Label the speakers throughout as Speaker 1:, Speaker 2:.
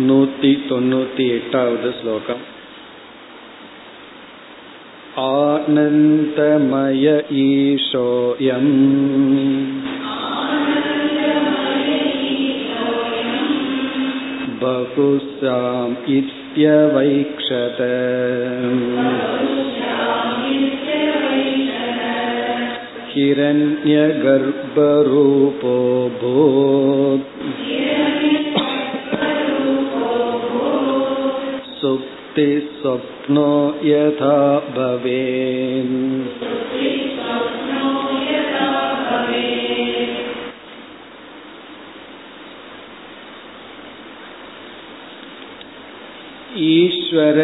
Speaker 1: नूति தொண்ணூத்தி एटावद् श्लोकम् आनन्दमय ईशोऽयम् बहुस्याम् इत्यवैक्षत हिरण्यगर्भरूपो भूत् सुप्तिस्वप्नो यथा भवेन् ஈஸ்வர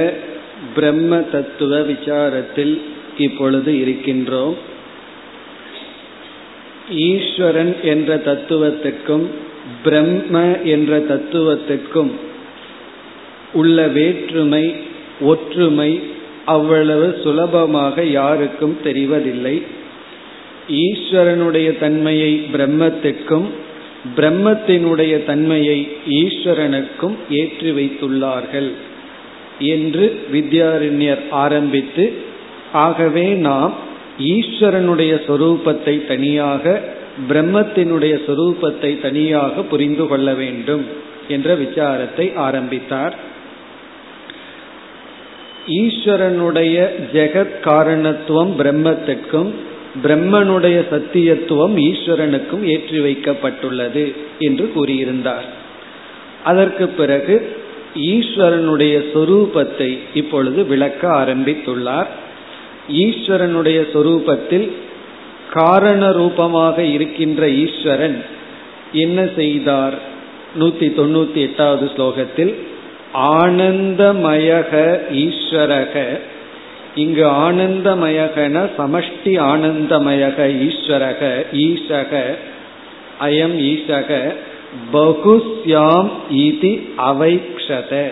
Speaker 1: பிரம்ம தத்துவ விசாரத்தில் இப்பொழுது இருக்கின்றோம் ஈஸ்வரன் என்ற தத்துவத்திற்கும் பிரம்ம என்ற தத்துவத்திற்கும் உள்ள வேற்றுமை ஒற்றுமை அவ்வளவு சுலபமாக யாருக்கும் தெரிவதில்லை. ஈஸ்வரனுடைய தன்மையை பிரம்மத்திற்கும் பிரம்மத்தினுடைய தன்மையை ஈஸ்வரனுக்கும் ஏற்றி வைத்துள்ளார்கள் என்று வித்யாரண்யர் ஆரம்பித்து ஆகவே நாம் ஈஸ்வரனுடைய சொரூபத்தை தனியாக பிரம்மத்தினுடைய சொரூபத்தை தனியாக புரிந்து கொள்ள வேண்டும் என்ற விசாரத்தை ஆரம்பித்தார். ஈஸ்வரனுடைய ஜெகத் காரணத்துவம் பிரம்மத்திற்கும் பிரம்மனுடைய சத்தியத்துவம் ஈஸ்வரனுக்கும் ஏற்றி வைக்கப்பட்டுள்ளது என்று கூறியிருந்தார். அதற்கு பிறகு ஈஸ்வரனுடைய சொரூபத்தை இப்பொழுது விளக்க ஆரம்பித்துள்ளார். ஈஸ்வரனுடைய சொரூபத்தில் காரண ரூபமாக இருக்கின்ற ஈஸ்வரன் என்ன செய்தார்? நூத்தி தொண்ணூத்தி எட்டாவது ஸ்லோகத்தில் ஆனந்தமயக ஈஸ்வரக. இங்கு ஆனந்தமயகன சமஷ்டி ஆனந்தமயக ஈஸ்வரக ஈசக அயம் ஈசக பகுஸ்யாம் இதி அவைக்ஷத.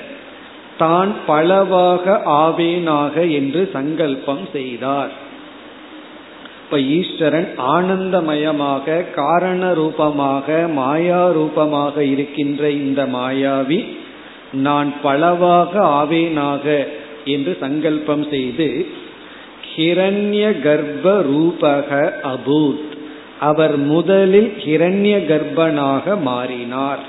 Speaker 1: தான் பலவாக ஆவேனாக என்று சங்கல்பம் செய்தார். இப்ப ஈஸ்வரன் ஆனந்தமயமாக காரண ரூபமாக மாயா ரூபமாக இருக்கின்ற இந்த மாயாவி நான் பலவாக ஆவேனாக என்று சங்கல்பம் செய்து ஹிரண்ய கர்ப்ப ரூபக அபூத். அவர் முதலில் ஹிரண்ய கர்ப்பனாக மாறினார்.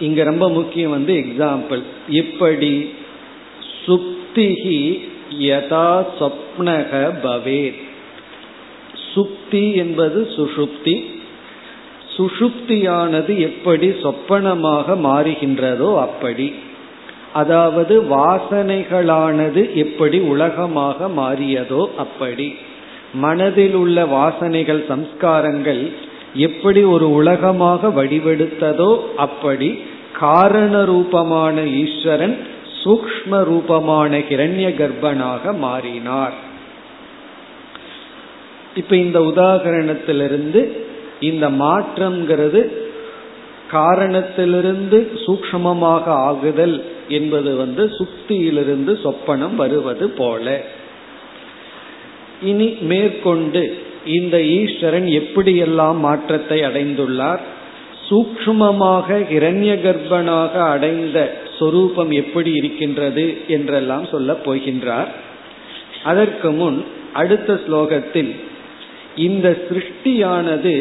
Speaker 1: இங்க ரொம்ப முக்கியம் வந்து எக்ஸாம்பிள் இப்படி சுப்திகி யதா சொப்னக பவேத். சுப்தி என்பது சுஷுப்தி சுஷுப்தியானது எப்படி சொப்பனமாக மாறுகின்றதோ அப்படி. அதாவது வாசனைகளானது எப்படி உலகமாக மாறியதோ அப்படி. மனதில் உள்ள வாசனைகள் சம்ஸ்காரங்கள் எப்படி ஒரு உலகமாக வடிவெடுத்ததோ அப்படி காரண ரூபமான ஈஸ்வரன் சூக்ம ரூபமான கிரண்ய கர்ப்பனாக மாறினார். இப்ப இந்த உதாகரணத்திலிருந்து இந்த மாற்றம்ங்கிறது காரணத்திலிருந்து சூக்மமாக ஆகுதல் என்பது வந்து சுக்தியிலிருந்து சொப்பனம் வருவது போல. இனி மேற்கொண்டு இந்த ஈஸ்வரன் எப்படியெல்லாம் மாற்றத்தை அடைந்துள்ளார்? சூக்மமாக இரண்ய கர்ப்பனாக அடைந்த சொரூபம் எப்படி இருக்கின்றது என்றெல்லாம் சொல்ல போகின்றார். அதற்கு முன் அடுத்த ஸ்லோகத்தில் இந்த சிருஷ்டியானது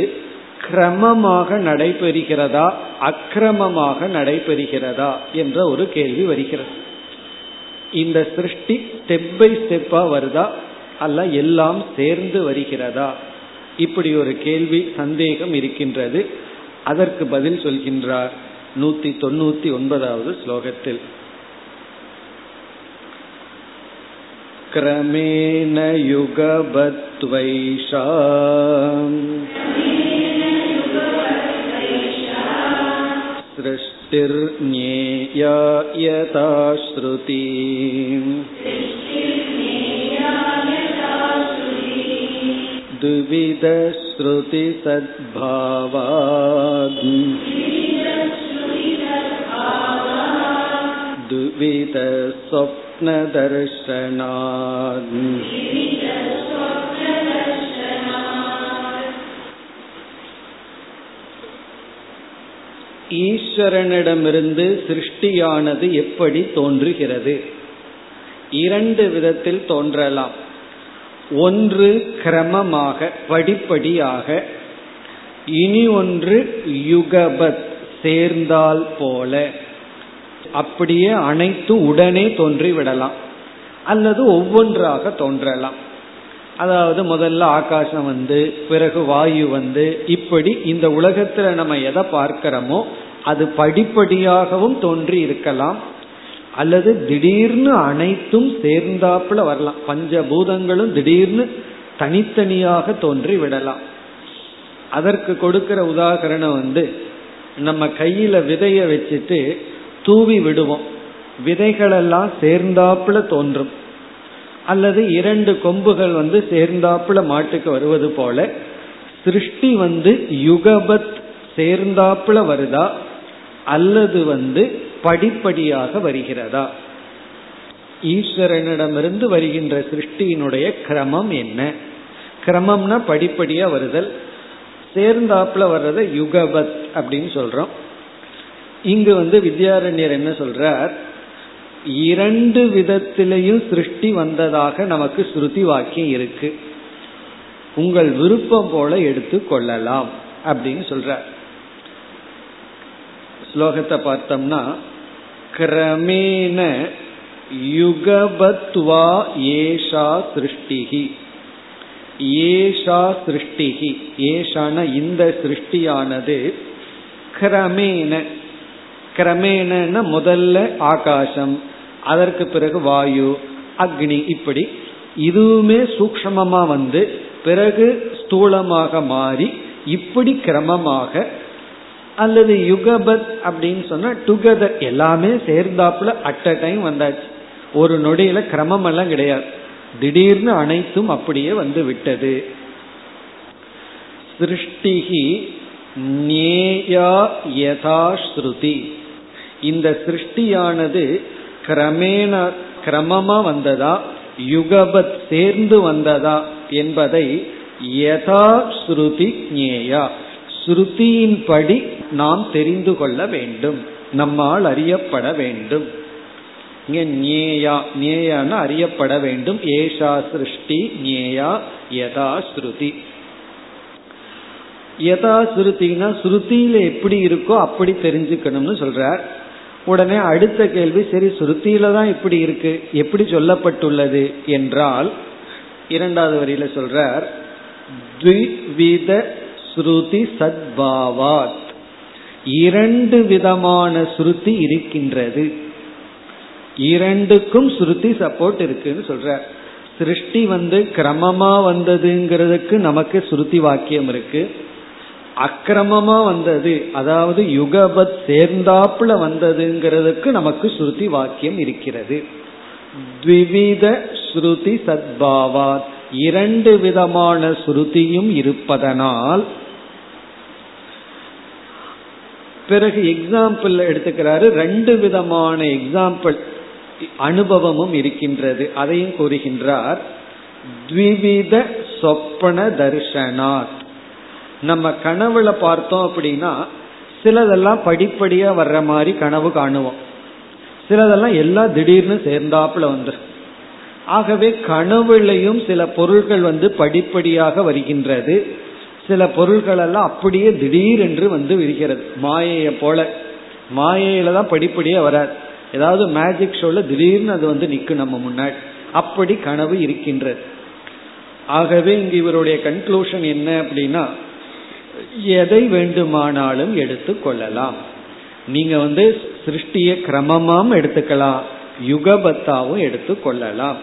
Speaker 1: கிரமமாக நடைபெறுகிறதா அக்கிரமமாக நடைபெறுகிறதா என்ற ஒரு கேள்வி வருகிறது இந்த சிருஷ்டி ஸ்டெப் பை ஸ்டெப்பா வருதா அல்ல எல்லாம் சேர்ந்து வருகிறதா இப்படி ஒரு கேள்வி சந்தேகம் இருக்கின்றது அதற்கு பதில் சொல்கின்றார் நூத்தி தொண்ணூத்தி ஒன்பதாவது ஸ்லோகத்தில் क्रमेण युगबद्वैषा सृष्टिर्ज्ञेया यथा श्रुति द्विविधश्रुतिसद्भावात् द्विविधस्वप्नदर्शनात् ஈஸ்வரனிடமிருந்து சிருஷ்டியானது எப்படி தோன்றுகிறது? இரண்டு விதத்தில் தோன்றலாம். ஒன்று கிரமமாக படிப்படியாக இனி ஒன்று யுகபத் சேர்ந்தால் போல. அப்படியே அனைத்தும் உடனே தோன்றி விடலாம் அல்லது ஒவ்வொன்றாக தோன்றலாம். அதாவது முதல்ல ஆகாசம் வந்து பிறகு வாயு வந்து இப்படி இந்த உலகத்துல நம்ம எதை பார்க்கிறோமோ அது படிப்படியாகவும் தோன்றி இருக்கலாம். அல்லது திடீர்னு அனைத்தும் சேர்ந்தாப்புல வரலாம். பஞ்சபூதங்களும் திடீர்னு தனித்தனியாக தோன்றி விடலாம். அதற்கு கொடுக்கிற உதாகரணம் வந்து நம்ம கையில விதைய வச்சுட்டு தூவி விடுவோம். விதைகளெல்லாம் சேர்ந்தாப்புல தோன்றும். அல்லது இரண்டு கொம்புகள் வந்து சேர்ந்தாப்புல மாட்டுக்கு வருவது போல சிருஷ்டி வந்து யுகபத் சேர்ந்தாப்புல வருதா? அல்லது வந்து படிப்படியாக வருகிறதா? ஈஸ்வரனிடமிருந்து வருகின்ற சிருஷ்டியினுடைய கிரமம் என்ன? கிரமம்னா படிப்படியா வருதல். சேர்ந்தாப்புல வர்றத யுகபத் அப்படின்னு சொல்றோம். இங்கு வந்து வித்யாரண்யர் என்ன சொல்றார்? இரண்டு விதத்திலையும் சிருஷ்டி வந்ததாக நமக்கு ஸ்ருதி வாக்கியம் இருக்கு. உங்கள் விருப்பம் போல எடுத்து கொள்ளலாம் அப்படின்னு சொல்ற. ஸ்லோகத்தை பார்த்தோம்னா கிரமேன யுகபத்வா ஏஷா சிருஷ்டிகி ஏஷா சிருஷ்டிகி ஏஷான இந்த சிருஷ்டியானது கிரமேன. கிரமேன முதல்ல ஆகாசம் அதற்கு பிறகு வாயு அக்னி இப்படி. இதுவுமே சூக்ஷமமா வந்து பிறகு ஸ்தூலமாக மாறி இப்படி கிரமமாக அல்லது யுகபத் அப்படின்னு சொன்னா டுகெதர் எல்லாமே சேர்ந்தாப்புல அட் அ டைம் வந்தாச்சு. ஒரு நொடியில கிரமம் எல்லாம் கிடையாது. திடீர்னு அனைத்தும் அப்படியே வந்து விட்டது. சிருஷ்டிகி நேயா யதா ஸ்ருதி. இந்த சிருஷ்டியானது கிரமேண கிரமமா வந்ததா? யுகபத் சேர்ந்து வந்ததா என்பதை யதா ஸ்ருதி ஞேயா. ஸ்ருதியின்படி நாம் தெரிந்து கொள்ள வேண்டும். நம்மால் அறியப்பட வேண்டும். ஞேயா ஞேயான்னு அறியப்பட வேண்டும். ஏஷா சிருஷ்டி ஞேயா யதா ஸ்ருதி. யதா ஸ்ருதினா ஸ்ருதியில எப்படி இருக்கோ அப்படி தெரிஞ்சுக்கணும்னு சொல்றார். உடனே அடுத்த கேள்வி சரி சுருத்தியில தான் இப்படி இருக்கு எப்படி சொல்லப்பட்டுள்ளது என்றால் இரண்டாவது வரியில சொல்றார் த்விவித ஸ்ருதி சத்பாவாத். இரண்டு விதமான ஸ்ருதி இருக்கின்றது. இரண்டுக்கும் ஸ்ருதி சப்போர்ட் இருக்குன்னு சொல்ற சிருஷ்டி வந்து கிரமமா வந்ததுங்கிறதுக்கு நமக்கு ஸ்ருதி வாக்கியம் இருக்கு. அக்கிரமமா வந்தது. அதாவது யுகபத் சேர்ந்தாப்புல வந்ததுங்கிறதுக்கு நமக்கு ஸ்ருதி வாக்கியம் இருக்கிறது. த்விவித ஸ்ருதி சத்பாவாத். இரண்டு விதமான ஸ்ருதியும் இருப்பதனால் பிறகு எக்ஸாம்பிள் எடுத்துக்கிறாரு. ரெண்டு விதமான எக்ஸாம்பிள் அனுபவமும் இருக்கின்றது. அதையும் கூறுகின்றார். த்விவித சொப்பன தர்ஷனாத். நம்ம கனவுல பார்த்தோம் அப்படின்னா சிலதெல்லாம் படிப்படியா வர்ற மாதிரி கனவு காணுவோம். சிலதெல்லாம் எல்லாம் திடீர்னு சேர்ந்தாப்புல வந்துடும் ஆகவே கனவுலையும் சில பொருள்கள் வந்து படிப்படியாக வருகின்றது. சில பொருள்கள் எல்லாம் அப்படியே திடீர் என்று வந்து விரிகிறது. மாயையை போல. மாயையில தான் படிப்படியா வராது. ஏதாவது மேஜிக் ஷோல திடீர்னு அது வந்து நிற்கும் நம்ம முன்னாடி. அப்படி கனவு இருக்கின்றது. ஆகவே இங்கு இவருடைய கன்க்ளூஷன் என்ன அப்படின்னா எதை வேண்டுமானாலும் எடுத்து கொள்ளலாம். நீங்க வந்து சிருஷ்டிய கிரமமாம் எடுத்துக்கலாம் யுகபத்தாவும் எடுத்து கொள்ளலாம்.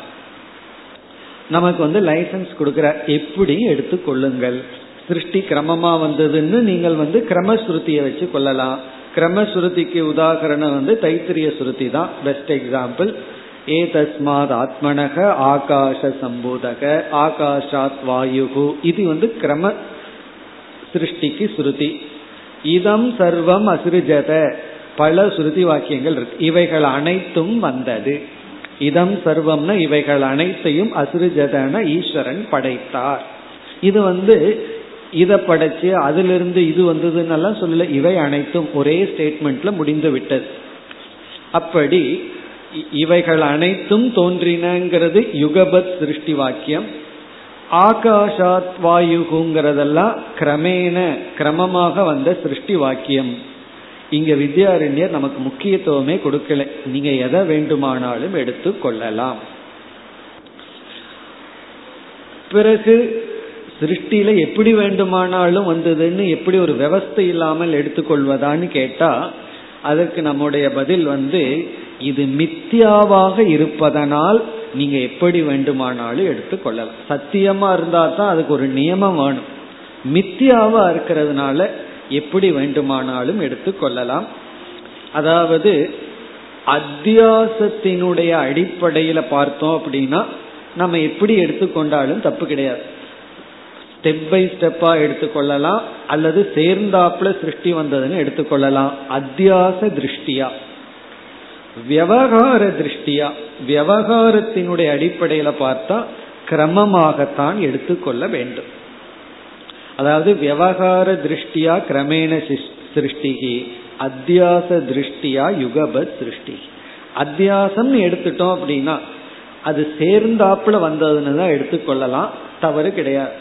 Speaker 1: நமக்கு வந்து லைசன்ஸ் கொடுக்கிற எப்படி எடுத்து கொள்ளுங்கள். சிருஷ்டி கிரமமா வந்ததுன்னு நீங்கள் வந்து கிரமஸ்ருதியை வச்சு கொள்ளலாம். கிரமஸ்ருதிக்கு உதாகரணம் வந்து தைத்திரிய சுருதி தான் பெஸ்ட் எக்ஸாம்பிள் ஏ தஸ்மாத் ஆத்மனக ஆகாஷ சம்பூதக ஆகாஷாத் வாயுகு. இது வந்து கிரம சிருஷ்டிக்கு ஸ்ருதி. இதம் சர்வம் அசிருஜத. பல ஸ்ருதி வாக்கியங்கள் இருக்கு. இவைகள் அனைத்தும் வந்தது. இதம் சர்வம்னா இவைகள் அனைத்தையும் அசிருஜதன ஈஸ்வரன் படைத்தார். இது வந்து இதை படைச்சு அதிலிருந்து இது வந்ததுன்னெல்லாம் சொல்லல. இவை அனைத்தும் ஒரே ஸ்டேட்மெண்ட்ல முடிந்து விட்டது. அப்படி இவைகள் அனைத்தும் தோன்றினங்கிறது யுகபத் சிருஷ்டி வாக்கியம். ஆகாஷாத் வாயுகுங்கிறதெல்லாம் கிரமேண கிரமமாக வந்த சிருஷ்டி வாக்கியம். இங்க வித்யாரண்யர் நமக்கு முக்கியத்துவமே கொடுக்கல. நீங்க எதை வேண்டுமானாலும் எடுத்து கொள்ளலாம். பிறகு சிருஷ்டியில எப்படி வேண்டுமானாலும் வந்ததுன்னு எப்படி ஒரு விவஸ்தை இல்லாமல் எடுத்துக்கொள்வதான்னு கேட்டா அதற்கு நம்முடைய பதில் வந்து இது மித்தியாவாக இருப்பதனால் நீங்க எப்படி வேண்டுமானாலும் எடுத்துக்கொள்ளலாம் சத்தியமா இருந்தா தான் அதுக்கு ஒரு நியமம் வேணும். மித்தியாவா இருக்கிறதுனால எப்படி வேண்டுமானாலும் எடுத்துக்கொள்ளலாம் அதாவது அத்தியாசத்தினுடைய அடிப்படையில பார்த்தோம் அப்படின்னா நம்ம எப்படி எடுத்துக்கொண்டாலும் தப்பு கிடையாது. ஸ்டெப் பை ஸ்டெப்பா எடுத்துக்கொள்ளலாம் அல்லது சேர்ந்தாப்புல சிருஷ்டி வந்ததுன்னு எடுத்துக்கொள்ளலாம் அத்தியாச திருஷ்டியா. விவகார திருஷ்டியா விவகாரத்தினுடைய அடிப்படையில பார்த்தா கிரமமாகத்தான் எடுத்துக்கொள்ள வேண்டும். அதாவது விவகார திருஷ்டியா கிரமேண சிருஷ்டிகி அத்தியாச திருஷ்டியா யுகபத் சிருஷ்டி அத்தியாசம் எடுத்துட்டோம் அப்படின்னா அது சேர்ந்தாப்புல வந்ததுன்னு தான் எடுத்துக்கொள்ளலாம் தவறு கிடையாது.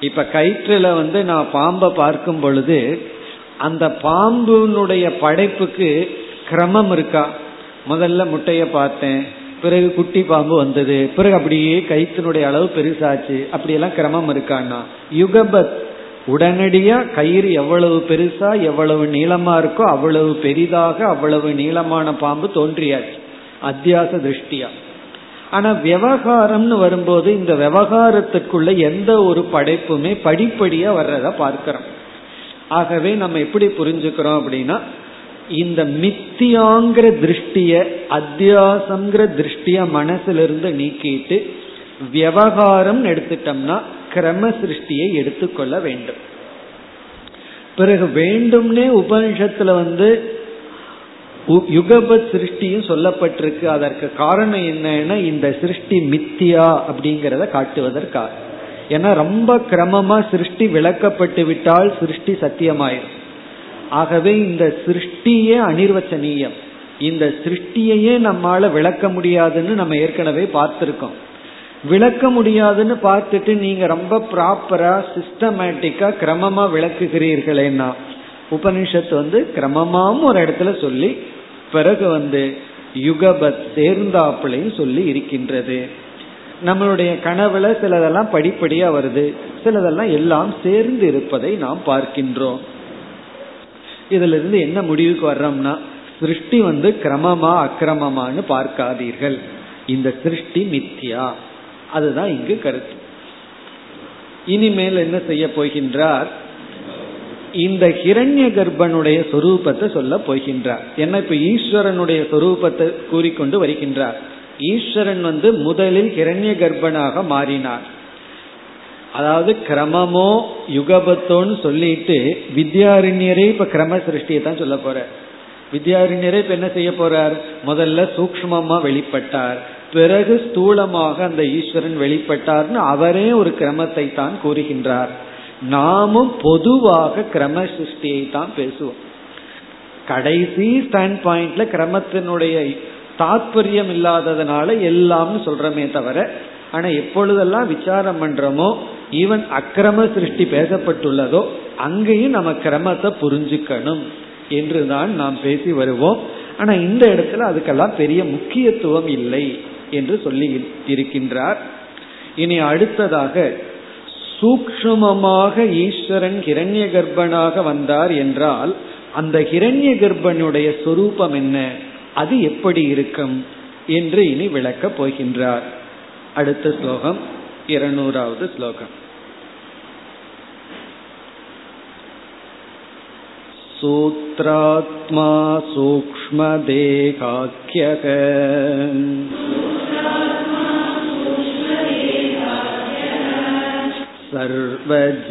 Speaker 1: இப்ப கயிற்றுல வந்து நான் பாம்பை பார்க்கும் பொழுது அந்த பாம்புனுடைய படைப்புக்கு கிரமம் இருக்கா? முதல்ல முட்டையை பார்த்தேன். பிறகு குட்டி பாம்பு வந்தது. பிறகு அப்படியே கயிற்றுனுடைய அளவு பெருசாச்சு. அப்படியெல்லாம் கிரமம் இருக்கான்னா. யுகபத். உடனடியா கயிறு எவ்வளவு பெருசா எவ்வளவு நீளமா இருக்கோ அவ்வளவு பெரிதாக அவ்வளவு நீளமான பாம்பு தோன்றியாச்சு. அத்தியாச திருஷ்டியா. ஆனா விவகாரம்னு வரும்போது இந்த விவகாரத்துக்குள்ள எந்த ஒரு படைப்புமே படிப்படியா வர்றத பார்க்கிறோம். ஆகவே நம்ம எப்படி புரிஞ்சுக்கிறோம் அப்படின்னா இந்த மித்தியாங்கிற திருஷ்டிய அத்தியாசங்கிற திருஷ்டிய மனசிலிருந்து நீக்கிட்டு விவகாரம் எடுத்துட்டோம்னா கிரம சிருஷ்டியை எடுத்துக்கொள்ள வேண்டும். பிறகு வேண்டும்னே உபனிஷத்துல வந்து யுகபத் சிருஷ்டியும் சொல்லப்பட்டிருக்கு. அதற்கு காரணம் என்னன்னா இந்த சிருஷ்டி மித்தியா அப்படிங்கிறத காட்டுவதற்காக. ஏன்னா ரொம்ப கிரமமா சிருஷ்டி விளக்கப்பட்டு விட்டால் சிருஷ்டி சத்தியமாயிரும். ஆகவே இந்த சிருஷ்டியே அனிர்வச்சனீயம். இந்த சிருஷ்டியையே நம்மால விளக்க முடியாதுன்னு நம்ம ஏற்கனவே பார்த்திருக்கோம். விளக்க முடியாதுன்னு பார்த்துட்டு நீங்க ரொம்ப ப்ராப்பரா சிஸ்டமேட்டிக்கா கிரமமா விளக்குகிறீர்களேன்னா உபனிஷத்து வந்து கிரமமாவும் ஒரு இடத்துல சொல்லி பிறகு வந்து யுகபத் சேர்ந்தாப்பிளையும் சொல்லி இருக்கின்றது. நம்மளுடைய கனவுல சிலதெல்லாம் படிப்படியா வருது. சிலதெல்லாம் எல்லாம் சேர்ந்து இருப்பதை நாம் பார்க்கின்றோம். இதுல இருந்து என்ன முடிவுக்கு வர்றோம்னா சிருஷ்டி வந்து கிரமமா அக்கிரமமானு பார்க்காதீர்கள். இந்த சிருஷ்டி மித்தியா. அதுதான் இங்கு கருத்து. இனிமேல் என்ன செய்ய போகின்றார்? இந்த ஹிரண்ய கர்ப்பனுடைய சொரூபத்தை சொல்ல போகின்றார். என்ன இப்ப ஈஸ்வரனுடைய சொரூபத்தை கூறிக்கொண்டு வருகின்றார்? ஈஸ்வரன் வந்து முதலில் ஹிரண்ய கர்ப்பனாக மாறினார். அதாவது கிரமமோ யுகபத்தோன்னு சொல்லிட்டு வித்யாரண்யரே இப்ப கிரம சிருஷ்டியை தான் சொல்ல போற. வித்யாரண்யரே இப்ப என்ன செய்ய போறார்? முதல்ல சூக்மமா வெளிப்பட்டார். பிறகு ஸ்தூலமாக அந்த ஈஸ்வரன் வெளிப்பட்டார்னு அவரே ஒரு கிரமத்தை தான் கூறுகின்றார். நாமும் பொதுவாக கிரம சிருஷ்டியை தான் பேசுவோம். கடைசி ஸ்டாண்ட் பாயிண்ட்ல கிரமத்தினுடைய தாத்பரியம் இல்லாததுனால எல்லாம் சொல்றமே தவிர ஆனா எப்பொழுதெல்லாம் விசாரம் பண்றோமோ ஈவன் அக்கிரம சிருஷ்டி பேசப்பட்டுள்ளதோ அங்கேயும் நம்ம கிரமத்தை புரிஞ்சுக்கணும் என்றுதான் நாம் பேசி வருவோம். ஆனா இந்த இடத்துல அதுக்கெல்லாம் பெரிய முக்கியத்துவம் இல்லை என்று சொல்லி இருக்கின்றார். இனி அடுத்ததாக சூக்ஷமமாக ஈஸ்வரன் கிரண்ய கர்ப்பனாக வந்தார் என்றால் அந்த கிரண்ய கர்ப்பனுடைய சொரூபம் என்ன? அது எப்படி இருக்கும்? என்று இனி விளக்கப் போகின்றார். அடுத்த ஸ்லோகம். இருநூறாவது ஸ்லோகம் सूत्रात्मा सूक्ष्मदेहाख्यक सर्वजीवगणात्मकः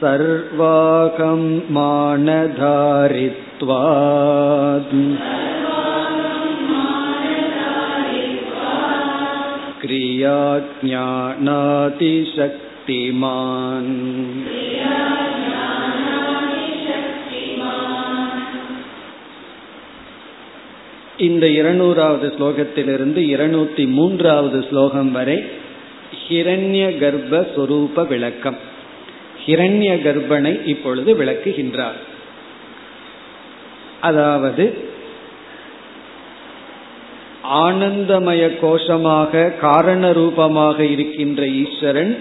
Speaker 1: सर्वाकं मानधारित्वात् क्रियाज्ञानातिशक्तिमान् இந்த இருநூறாவது ஸ்லோகத்திலிருந்து இருநூத்தி மூன்றாவது ஸ்லோகம் வரை ஹிரண்ய கர்ப்ப சொரூப விளக்கம் ஹிரண்ய கர்ப்பனை இப்பொழுது விளக்குகின்றார். அதாவது ஆனந்தமய கோஷமாக காரண ரூபமாக இருக்கின்ற ஈஸ்வரன்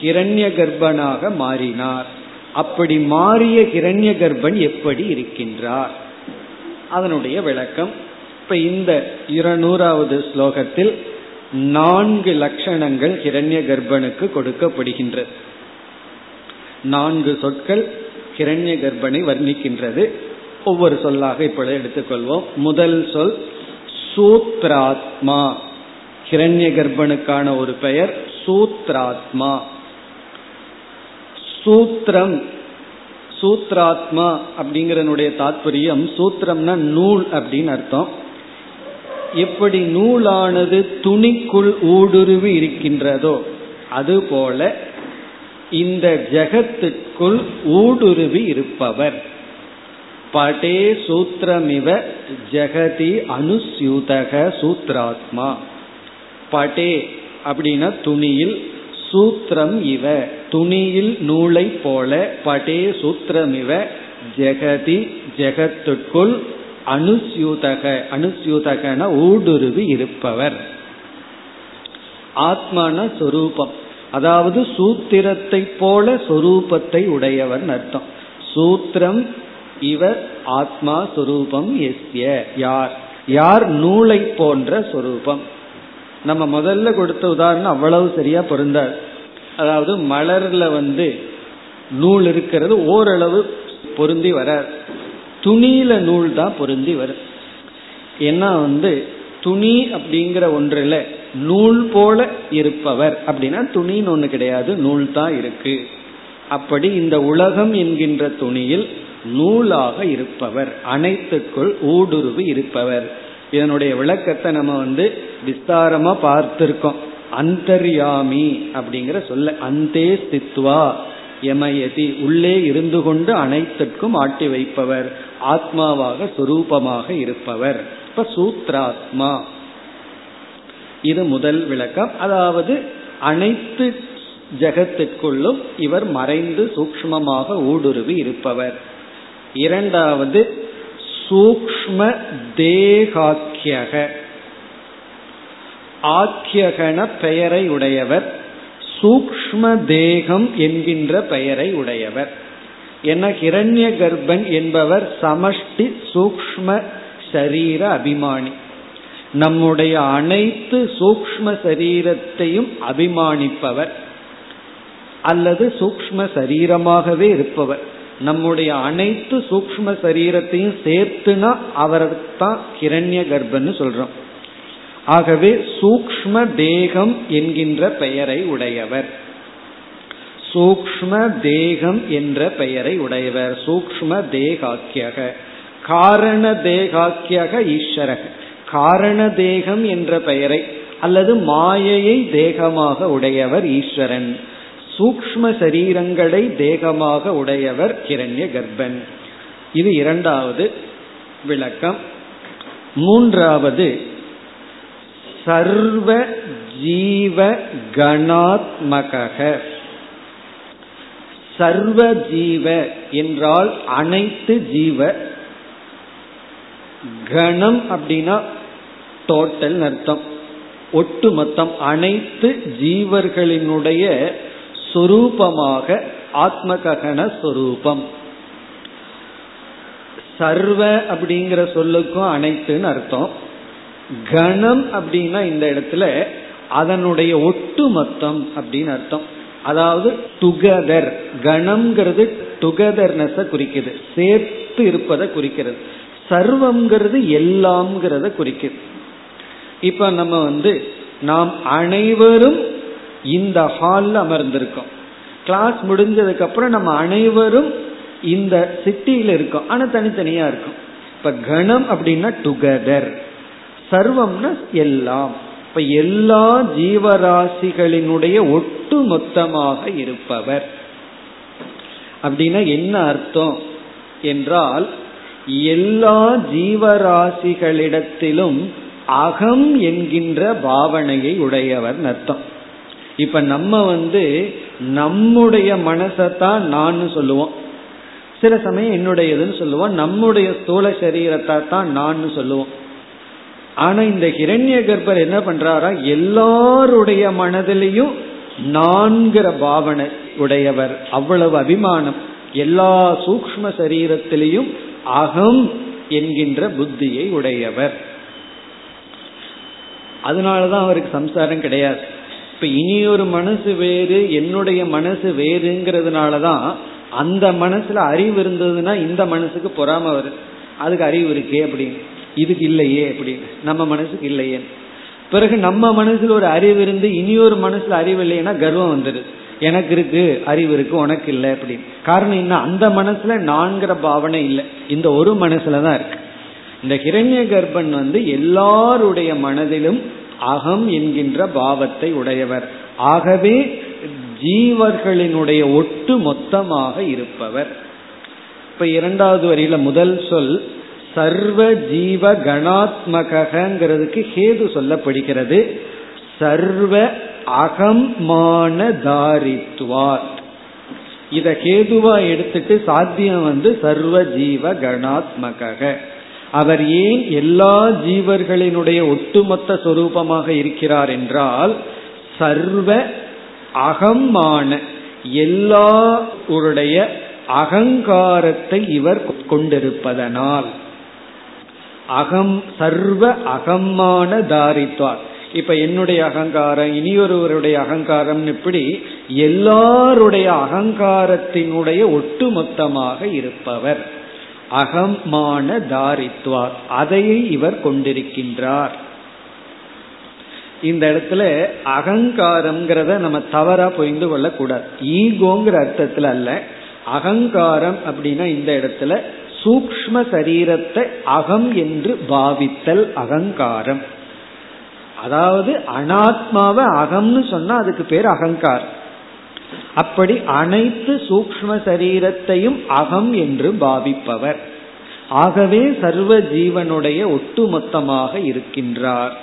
Speaker 1: ஹிரண்ய கர்ப்பனாக மாறினார். அப்படி மாறிய ஹிரண்ய கர்ப்பன் எப்படி இருக்கின்றார்? அதனுடைய விளக்கம். இப்ப இந்த இருநூறாவது ஸ்லோகத்தில் நான்கு லட்சணங்கள் ஹிரண்ய கர்ப்பனுக்கு கொடுக்கப்படுகின்றது. நான்கு சொற்கள் கிரண்ய கர்ப்பனை வர்ணிக்கின்றது. ஒவ்வொரு சொல்லாக இப்பொழுது எடுத்துக்கொள்வோம். முதல் சொல் சூத்ராத்மா. கிரண்ய கர்ப்பனுக்கான ஒரு பெயர் சூத்ராத்மா. சூத்திரம். சூத்ராத்மா அப்படிங்கிறனுடைய தாத்பரியம் சூத்திரம்னா நூல் அப்படின்னு அர்த்தம். எப்படி நூலானது துணிக்குள் ஊடுருவி இருக்கின்றதோ அதுபோல இந்த ஜெகத்துக்குள் ஊடுருவி இருப்பவர். படே சூத்திரமிவ ஜெகதி அனுசூதக சூத்ராத்மா. படே அப்படின்னா துணியில் சூத்திரம் இவ. துணியில் நூலை போல படே சூத்திரமிவ ஜெகதி ஜெகத்துக்குள் அனுசியூதக அனுசியூதகன ஊடுருவி இருப்பவர். ஆத்மான சொரூபம். அதாவது சூத்திரத்தை போல சொரூபத்தை உடையவன் அர்த்தம். சூத்திரம் இவர் ஆத்மா சொரூபம் எஸ்ய யார்? யார் நூலை போன்ற சொரூபம். நம்ம முதல்ல கொடுத்த உதாரணம் அவ்வளவு சரியா பொருந்தார் அதாவது மலர்ல வந்து நூல் இருக்கிறது ஓரளவு பொருந்தி வர துணியில நூல் தான் பொருந்தி வரும். ஏன்னா வந்து துணி அப்படிங்கிற ஒன்றில் நூல் போல இருப்பவர். அப்படின்னா துணின்னு ஒன்று கிடையாது நூல் தான் இருக்கு. அப்படி இந்த உலகம் என்கின்ற துணியில் நூலாக இருப்பவர். அனைத்துக்குள் ஊடுருவி இருப்பவர். இதனுடைய விளக்கத்தை நம்ம வந்து விஸ்தாரமா பார்த்திருக்கோம். அந்தர்யாமி அப்படிங்கிற சொல்ல அந்தே ஸ்தித்வா எமயதி உள்ளே இருந்து கொண்டு அனைத்திற்கும் ஆட்டி வைப்பவர். ஆத்மாவாக சுரூபமாக இருப்பவர். இப்ப சூத்ராத்மா இது முதல் விளக்கம். அதாவது அனைத்து ஜெகத்திற்குள்ளும் இவர் மறைந்து சூக்மமாக ஊடுருவி இருப்பவர். இரண்டாவது சூக்ம தேகாக்கியக. ஆக்கியகன பெயரை உடையவர் சூக்ம தேகம் என்கின்ற பெயரை உடையவர். என ஹிரண்ய கர்ப்பன் என்பவர் சமஷ்டி சூக்ம சரீர அபிமானி. நம்முடைய அனைத்து சூக்ம சரீரத்தையும் அபிமானிப்பவர் அல்லது சூக்ம சரீரமாகவே இருப்பவர். நம்முடைய அனைத்து சூக்ம சரீரத்தையும் சேர்த்துனா அவர்தான் கிரண்ய கர்ப்பன்னு சொல்றோம். ஆகவே சூக்ம தேகம் என்கின்ற பெயரை உடையவர். சூக்ம தேகம் என்ற பெயரை உடையவர். சூக்ம தேகாக்கியக. காரண தேகாக்கியக ஈஸ்வரக. காரண தேகம் என்ற பெயரை அல்லது மாயையை தேகமாக உடையவர் ஈஸ்வரன். சூக்ம சரீரங்களை தேகமாக உடையவர் கிரண்ய கர்ப்பன் இது இரண்டாவது விளக்கம். மூன்றாவது சர்வ ஜீவ கணாத்மக சர்வ ஜீவ என்றால் அனைத்து ஜீவ கணம் அப்படின்னா டோட்டல் அர்த்தம். ஒட்டுமொத்தம் அனைத்து ஜீவர்களினுடைய சொரூபமாக ஆத்மககன சொரூபம். சர்வ அப்படிங்கிற சொல்லுக்கும் அனைத்துன்னு அர்த்தம். கணம் அப்படின்னா இந்த இடத்துல அதனுடைய ஒட்டுமொத்தம் அப்படின்னு அர்த்தம். அதாவது டுகெதர் கணம்ங்கிறது டுகெதர்னஸ குறிக்குது. சேர்த்து இருப்பதை குறிக்கிறது. சர்வம்ங்கிறது எல்லாம்ங்கிறத குறிக்குது. இப்ப நம்ம வந்து நாம் அனைவரும் இந்த ஹால்ல அமர்ந்திருக்கோம். கிளாஸ் முடிஞ்சதுக்கு அப்புறம் நம்ம அனைவரும் இந்த சிட்டியில இருக்கோம். ஆனா தனித்தனியா இருக்கும். இப்ப கணம் அப்படின்னா டுகெதர் சர்வம்னா எல்லாம். இப்ப எல்லா ஜீவராசிகளினுடைய ஒட்டு மொத்தமாக இருப்பவர். அப்படின்னா என்ன அர்த்தம்? என்றால் எல்லா ஜீவராசிகளிடத்திலும் அகம் என்கின்ற பாவனையை உடையவர் அர்த்தம் இப்ப நம்ம வந்து நம்முடைய மனசத்தான் நான் சொல்லுவோம். சில சமயம் என்னுடையதுன்னு சொல்லுவோம். நம்முடைய ஸ்தூல சரீரத்தை தான் நான் சொல்லுவோம். ஆனா இந்த ஹிரண்ய கர்ப்பர் என்ன பண்றாரா? எல்லாருடைய மனதிலையும் நான்கிற பாவனை உடையவர். அவ்வளவு அபிமானம். எல்லா சூக்ம சரீரத்திலையும் அகம் என்கின்ற புத்தியை உடையவர். அதனாலதான் அவருக்கு சம்சாரம் கிடையாது. இப்ப இனி ஒரு மனசு வேறு என்னுடைய மனசு வேறுங்கிறதுனாலதான் அந்த மனசுல அறிவு இருந்ததுன்னா இந்த மனசுக்கு பொறாம வருது. அதுக்கு அறிவு இருக்கே அப்படின்னு. இதுக்கு இல்லையே அப்படின்னு. நம்ம மனசுக்கு இல்லையே பிறகு நம்ம மனசுல ஒரு அறிவு இருந்து இனி ஒரு மனசுல அறிவு இல்லைன்னா கர்வம் வந்துடுது எனக்கு இருக்கு அறிவு இருக்கு உனக்கு இல்லை அப்படின்னு. காரணம் என்ன? அந்த மனசுல நான்கிற பாவனை இல்லை. இந்த ஒரு மனசுலதான் இருக்கு. இந்த ஹிரண்ய கர்ப்பன் வந்து எல்லாருடைய மனதிலும் அகம் என்கின்ற பாவத்தை உடையவர். ஆகவே ஜீவர்களினுடைய ஒட்டு மொத்தமாக இருப்பவர். இப்ப இரண்டாவது வரியில முதல் சொல் சர்வ ஜீவ கணாத்மகங்கிறதுக்கு ஹேது சொல்லப்படுகிறது. சர்வ அகமான தாரித்வார் இத கேதுவா எடுத்துட்டு சாத்தியம் வந்து சர்வ ஜீவ கணாத்மக அவர் ஏன் எல்லா ஜீவர்களினுடைய ஒட்டுமொத்த சொரூபமாக இருக்கிறார் என்றால் சர்வ அகமான எல்லாருடைய அகங்காரத்தை இவர் கொண்டிருப்பதனால். அகம் சர்வ அகமான தாரித்வார் இப்ப என்னுடைய அகங்காரம் இனியொருவருடைய அகங்காரம் இப்படி எல்லாருடைய அகங்காரத்தினுடைய ஒட்டுமொத்தமாக இருப்பவர். அகமான தாரித்வார். அதையை இவர் கொண்டிருக்கின்றார். இந்த இடத்துல அகங்காரம்ங்கிறத நம்ம தவறா புரிந்து கொள்ளக்கூடாது. ஈகோங்கிற அர்த்தத்துல அல்ல. அகங்காரம் அப்படின்னா இந்த இடத்துல சூக்ம சரீரத்தை அகம் என்று பாவித்தல் அகங்காரம். அதாவது அனாத்மாவை அகம்னு சொன்னா அதுக்கு பேர் அகங்கார். அப்படி அனைத்து சூக்ம சரீரத்தையும் அகம் என்று பாவிப்பவர். ஆகவே சர்வ ஜீவனுடைய ஒட்டுமொத்தமாக இருக்கின்றார்.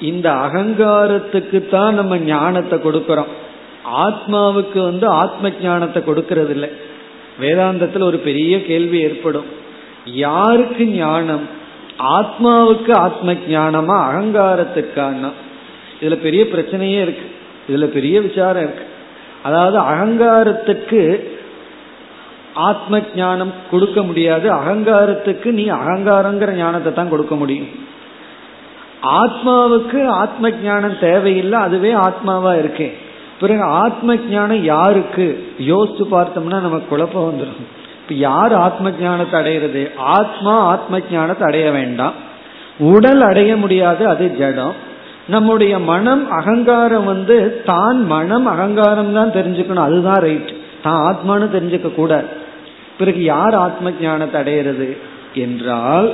Speaker 1: இந்த அகங்காரத்துக்கு தான் நம்ம ஞானத்தை கொடுக்கிறோம். ஆத்மாவுக்கு வந்து ஆத்ம ஞானத்தை கொடுக்கறது இல்லை வேதாந்தத்தில் ஒரு பெரிய கேள்வி ஏற்படும். யாருக்கு ஞானம்? ஆத்மாவுக்கு ஆத்ம ஜானமா அகங்காரத்துக்கான. இதுல பெரிய பிரச்சனையே இருக்கு. இதுல பெரிய விசாரம் இருக்கு. அதாவது அகங்காரத்துக்கு ஆத்ம ஞானம் கொடுக்க முடியாது. அகங்காரத்துக்கு நீ அகங்காரங்கிற ஞானத்தை தான் கொடுக்க முடியும். ஆத்மாவுக்கு ஆத்ம ஞானம் தேவையில்லை அதுவே ஆத்மாவா இருக்கேன் பிறகு ஆத்ம ஞானம் யாருக்கு? யோசிச்சு பார்த்தோம்னா நமக்கு குழப்பம் வந்துடும் இப்ப யார் ஆத்ம ஞானத்தை அடையிறது? ஆத்மா ஆத்ம ஜானத்தை அடைய வேண்டாம். உடல் அடைய முடியாது அது ஜடம். நம்முடைய மனம் அகங்காரம் வந்து தான் மனம் அகங்காரம் தான் தெரிஞ்சுக்கணும் அதுதான் ரைட் தான் ஆத்மானு தெரிஞ்சுக்க கூட பிறகு யார் ஆத்ம ஜானத்தை அடையிறது? என்றால்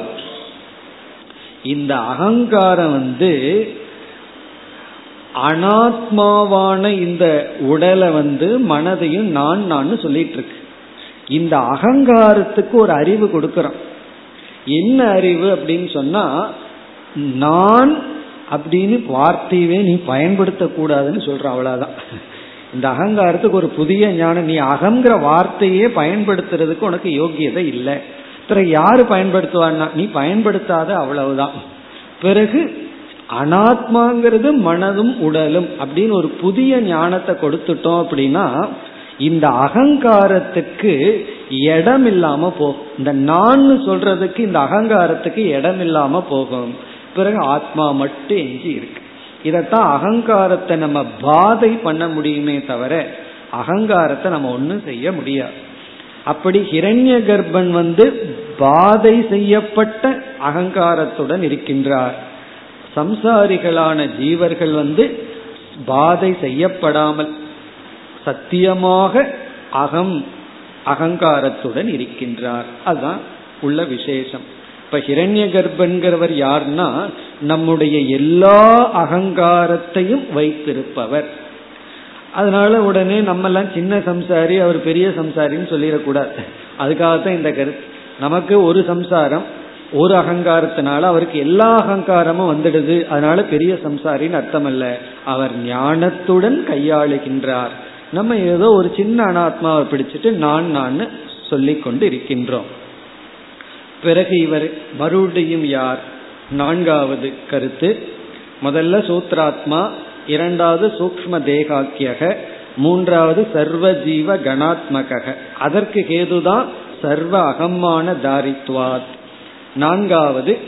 Speaker 1: இந்த அகங்காரம் வந்து அனாத்மாவான இந்த உடலை வந்து மனதையும் நான் நான் சொல்லிட்டு இருக்கு. இந்த அகங்காரத்துக்கு ஒரு அறிவு கொடுக்கிறோம். என்ன அறிவு அப்படின்னு சொன்னா நான் அப்படின்னு வார்த்தையவே நீ பயன்படுத்தக்கூடாதுன்னு சொல்ற அவ்வளவுதான். இந்த அகங்காரத்துக்கு ஒரு புதிய ஞானம் நீ அகங்கிற வார்த்தையே பயன்படுத்துறதுக்கு உனக்கு யோகியதை இல்லை. பிறகு யாரு பயன்படுத்துவான்னா நீ பயன்படுத்தாத அவ்வளவுதான். பிறகு அனாத்மாங்கிறது மனதும் உடலும் அப்படின்னு ஒரு புதிய ஞானத்தை கொடுத்துட்டோம் அப்படின்னா இந்த அகங்காரத்துக்கு இடம் இல்லாம போகும். இந்த நான் சொல்றதுக்கு இந்த அகங்காரத்துக்கு இடம் இல்லாம போகும். பிறகு ஆத்மா மட்டும் எஞ்சி இருக்கு. இதத்தான் அகங்காரத்தை நம்ம பாதை பண்ண முடியுமே தவிர அகங்காரத்தை நம்ம ஒன்றும் செய்ய முடியாது. அப்படி ஹிரண்ய கர்ப்பன் வந்து பாதை செய்யப்பட்ட அகங்காரத்துடன் இருக்கின்றார். சம்சாரிகளான ஜீவர்கள் வந்து பாதை செய்யப்படாமல் சத்தியமாக அகம் அகங்காரத்துடன் இருக்கின்றார். அதுதான் உள்ள விசேஷம். இப்ப ஹிரண்ய கர்ப்பன்கிறவர் யார்னா நம்முடைய எல்லா அகங்காரத்தையும் வைத்திருப்பவர். அதனால உடனே நம்ம எல்லாம் சின்ன சம்சாரி அவர் பெரிய சம்சாரின்னு சொல்லிடக்கூடாது. அதுக்காகத்தான் இந்த கருத்து நமக்கு ஒரு சம்சாரம் ஒரு அகங்காரத்தினால அவருக்கு எல்லா அகங்காரமும் வந்துடுது. அதனால பெரிய சம்சாரின்னு அர்த்தம் அல்ல அவர் ஞானத்துடன் கையாளுகின்றார். நம்ம ஏதோ ஒரு சின்ன அனாத்மாவை பிடிச்சிட்டு நான் நான் சொல்லி கொண்டு இருக்கின்றோம் பிறகு இவர் மறுபடியும் யார்? நான்காவது கருத்து. முதல்ல சூத்ராத்மா இரண்டாவது சூக்ம தேகாக்கியக மூன்றாவது சர்வ ஜீவ கணாத்மக அதற்கு கேதுதான் சர்வ அகமான தாரித்வாத். நான்காவது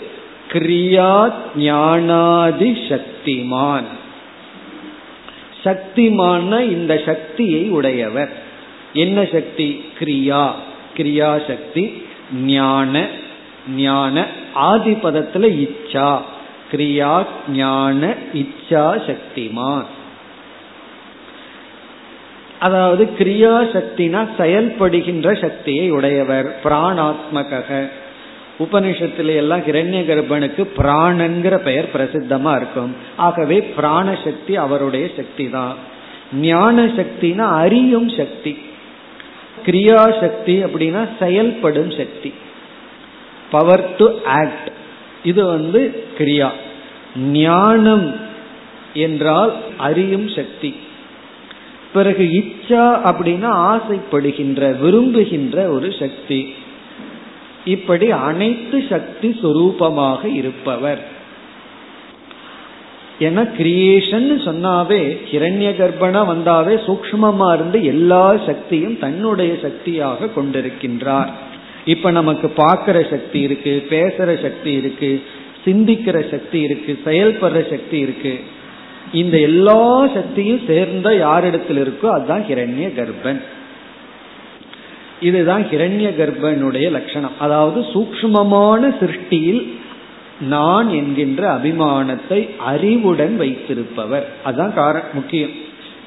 Speaker 1: கிரியா ஞானாதி சக்திமான். சக்திமான இந்த சக்தியை உடையவர். என்ன சக்தி? கிரியா. கிரியா சக்தி ஞான ஞான ஆதிபதத்துல இச்சா. கிரியா ஞான இச்சா சக்திமான். அதாவது கிரியா சக்தினா செயல்படுகின்ற சக்தியை உடையவர். பிராணாத்மக உபனிஷத்துல எல்லாம் கிரண்ய கர்ப்பனுக்கு பிராணன்கிற பெயர் பிரசித்தமா இருக்கும். ஆகவே பிராண சக்தி அவருடைய சக்தி தான் ஞான சக்தினா அறியும் சக்தி. கிரியா சக்தி அப்படின்னா செயல்படும் சக்தி. பவர் டு ஆக்ட் இது வந்து கிரியா. ஞானம் என்றால் அறியும் சக்தி. பிறகு இச்சா அப்படின்னா ஆசைப்படுகின்ற விரும்புகின்ற ஒரு சக்தி. இப்படி அனைத்து சக்தி சுரூபமாக இருப்பவர். ஏன்னா கிரியேஷன் சொன்னாவே ஹிரண்ய கர்ப்பனா வந்தாவே சூக்மமா இருந்து எல்லா சக்தியும் தன்னுடைய சக்தியாக கொண்டிருக்கின்றார். இப்ப நமக்கு பார்க்கிற சக்தி இருக்கு பேசுற சக்தி இருக்கு சிந்திக்கிற சக்தி இருக்கு செயல்படுற சக்தி இருக்கு. இந்த எல்லா சக்தியும் சேர்ந்த யாரிடத்தில் இருக்கோ அதுதான் ஹிரண்ய கர்ப்பன். இதுதான் ஹிரண்ய கர்ப்பனுடைய லட்சணம். அதாவது சூக்மமான சிருஷ்டியில் நான் என்கின்ற அபிமானத்தை அறிவுடன் வைத்திருப்பவர். அதுதான் காரணம் முக்கியம்.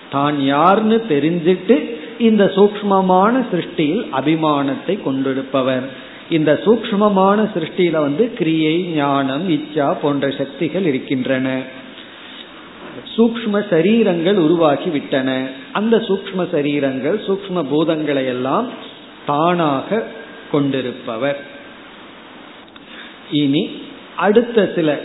Speaker 1: தான் யார்னு தெரிஞ்சிட்டு இந்த சூக்மமான சிருஷ்டியில் அபிமானத்தை கொண்டிருப்பவர். இந்த சூக்மமான சிருஷ்டியில வந்து கிரியை ஞானம் இச்சா போன்ற சக்திகள் இருக்கின்றன. சூக்ம சரீரங்கள் உருவாகி விட்டன அந்த சூக்ம சரீரங்கள் சூக்ம பூதங்களை எல்லாம் தானாக கொண்டிருப்பவர். இனி அடுத்த சில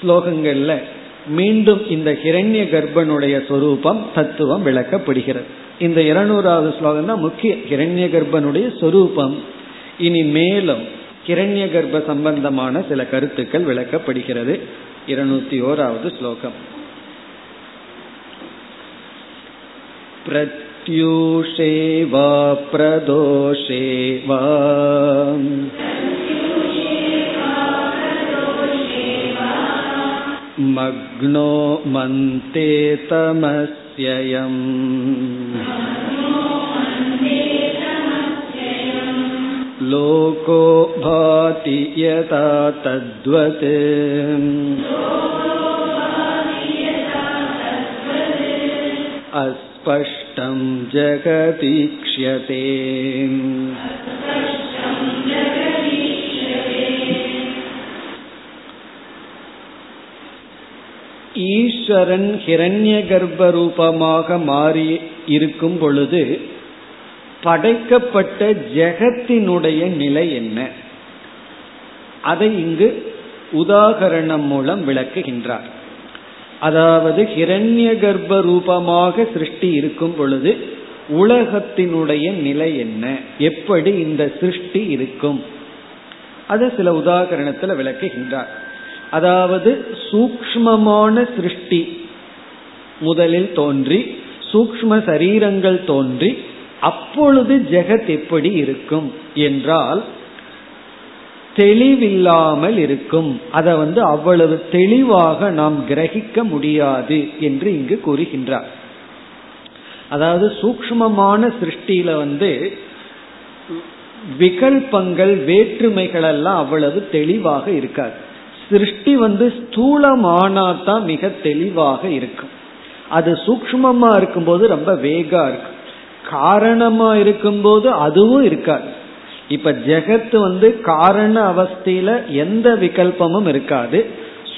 Speaker 1: ஸ்லோகங்கள்ல மீண்டும் இந்த ஹிரண்ய கர்ப்பனுடைய சொரூபம் தத்துவம் விளக்கப்படுகிறது. இந்த இருநூறாவது ஸ்லோகம் தான் முக்கிய ஹிரண்ய கர்ப்பனுடைய சொரூபம். இனி மேலும் கிரண்ய கர்ப்ப சம்பந்தமான சில கருத்துக்கள் விளக்கப்படுகிறது. இருநூத்தி ஓராவது ஸ்லோகம். प्रत्यूषे वा प्रदोषे वा मग्नो मन्ते तमस्ययम् लोको भाति यथा तद्वत् अस्पष्टं जगतीक्ष्यते ஈஸ்வரன் ஹிரண்ய கர்ப்ப ரூபமாக மாறி இருக்கும் பொழுது படைக்கப்பட்ட ஜெகத்தினுடைய நிலை என்ன அதை இங்கு உதாகரணம் மூலம் விளக்குகின்றார் அதாவது ஹிரண்ய கர்ப்ப ரூபமாக சிருஷ்டி இருக்கும் பொழுது உலகத்தினுடைய நிலை என்ன? எப்படி இந்த சிருஷ்டி இருக்கும்? அதை சில உதாகரணத்துல விளக்குகின்றார். அதாவது சூக்மமான சிருஷ்டி முதலில் தோன்றி சூக்ம சரீரங்கள் தோன்றி அப்பொழுது ஜெகத் எப்படி இருக்கும்? என்றால் தெளிவில்லாமல் இருக்கும். அதை வந்து அவ்வளவு தெளிவாக நாம் கிரகிக்க முடியாது என்று இங்கு கூறுகின்றார். அதாவது சூக்மமான சிருஷ்டியில வந்து விகல்பங்கள் வேற்றுமைகள் எல்லாம் அவ்வளவு தெளிவாக இருக்காது. சிருஷ்டி வந்து ஸ்தூலமானா தான் மிக தெளிவாக இருக்கும். அது சூக்மமா இருக்கும்போது ரொம்ப வேகா இருக்கும். காரணமா இருக்கும்போது அதுவும் இருக்காது. இப்ப ஜெகத்து வந்து காரண அவஸ்தையில எந்த விகல்பமும் இருக்காது.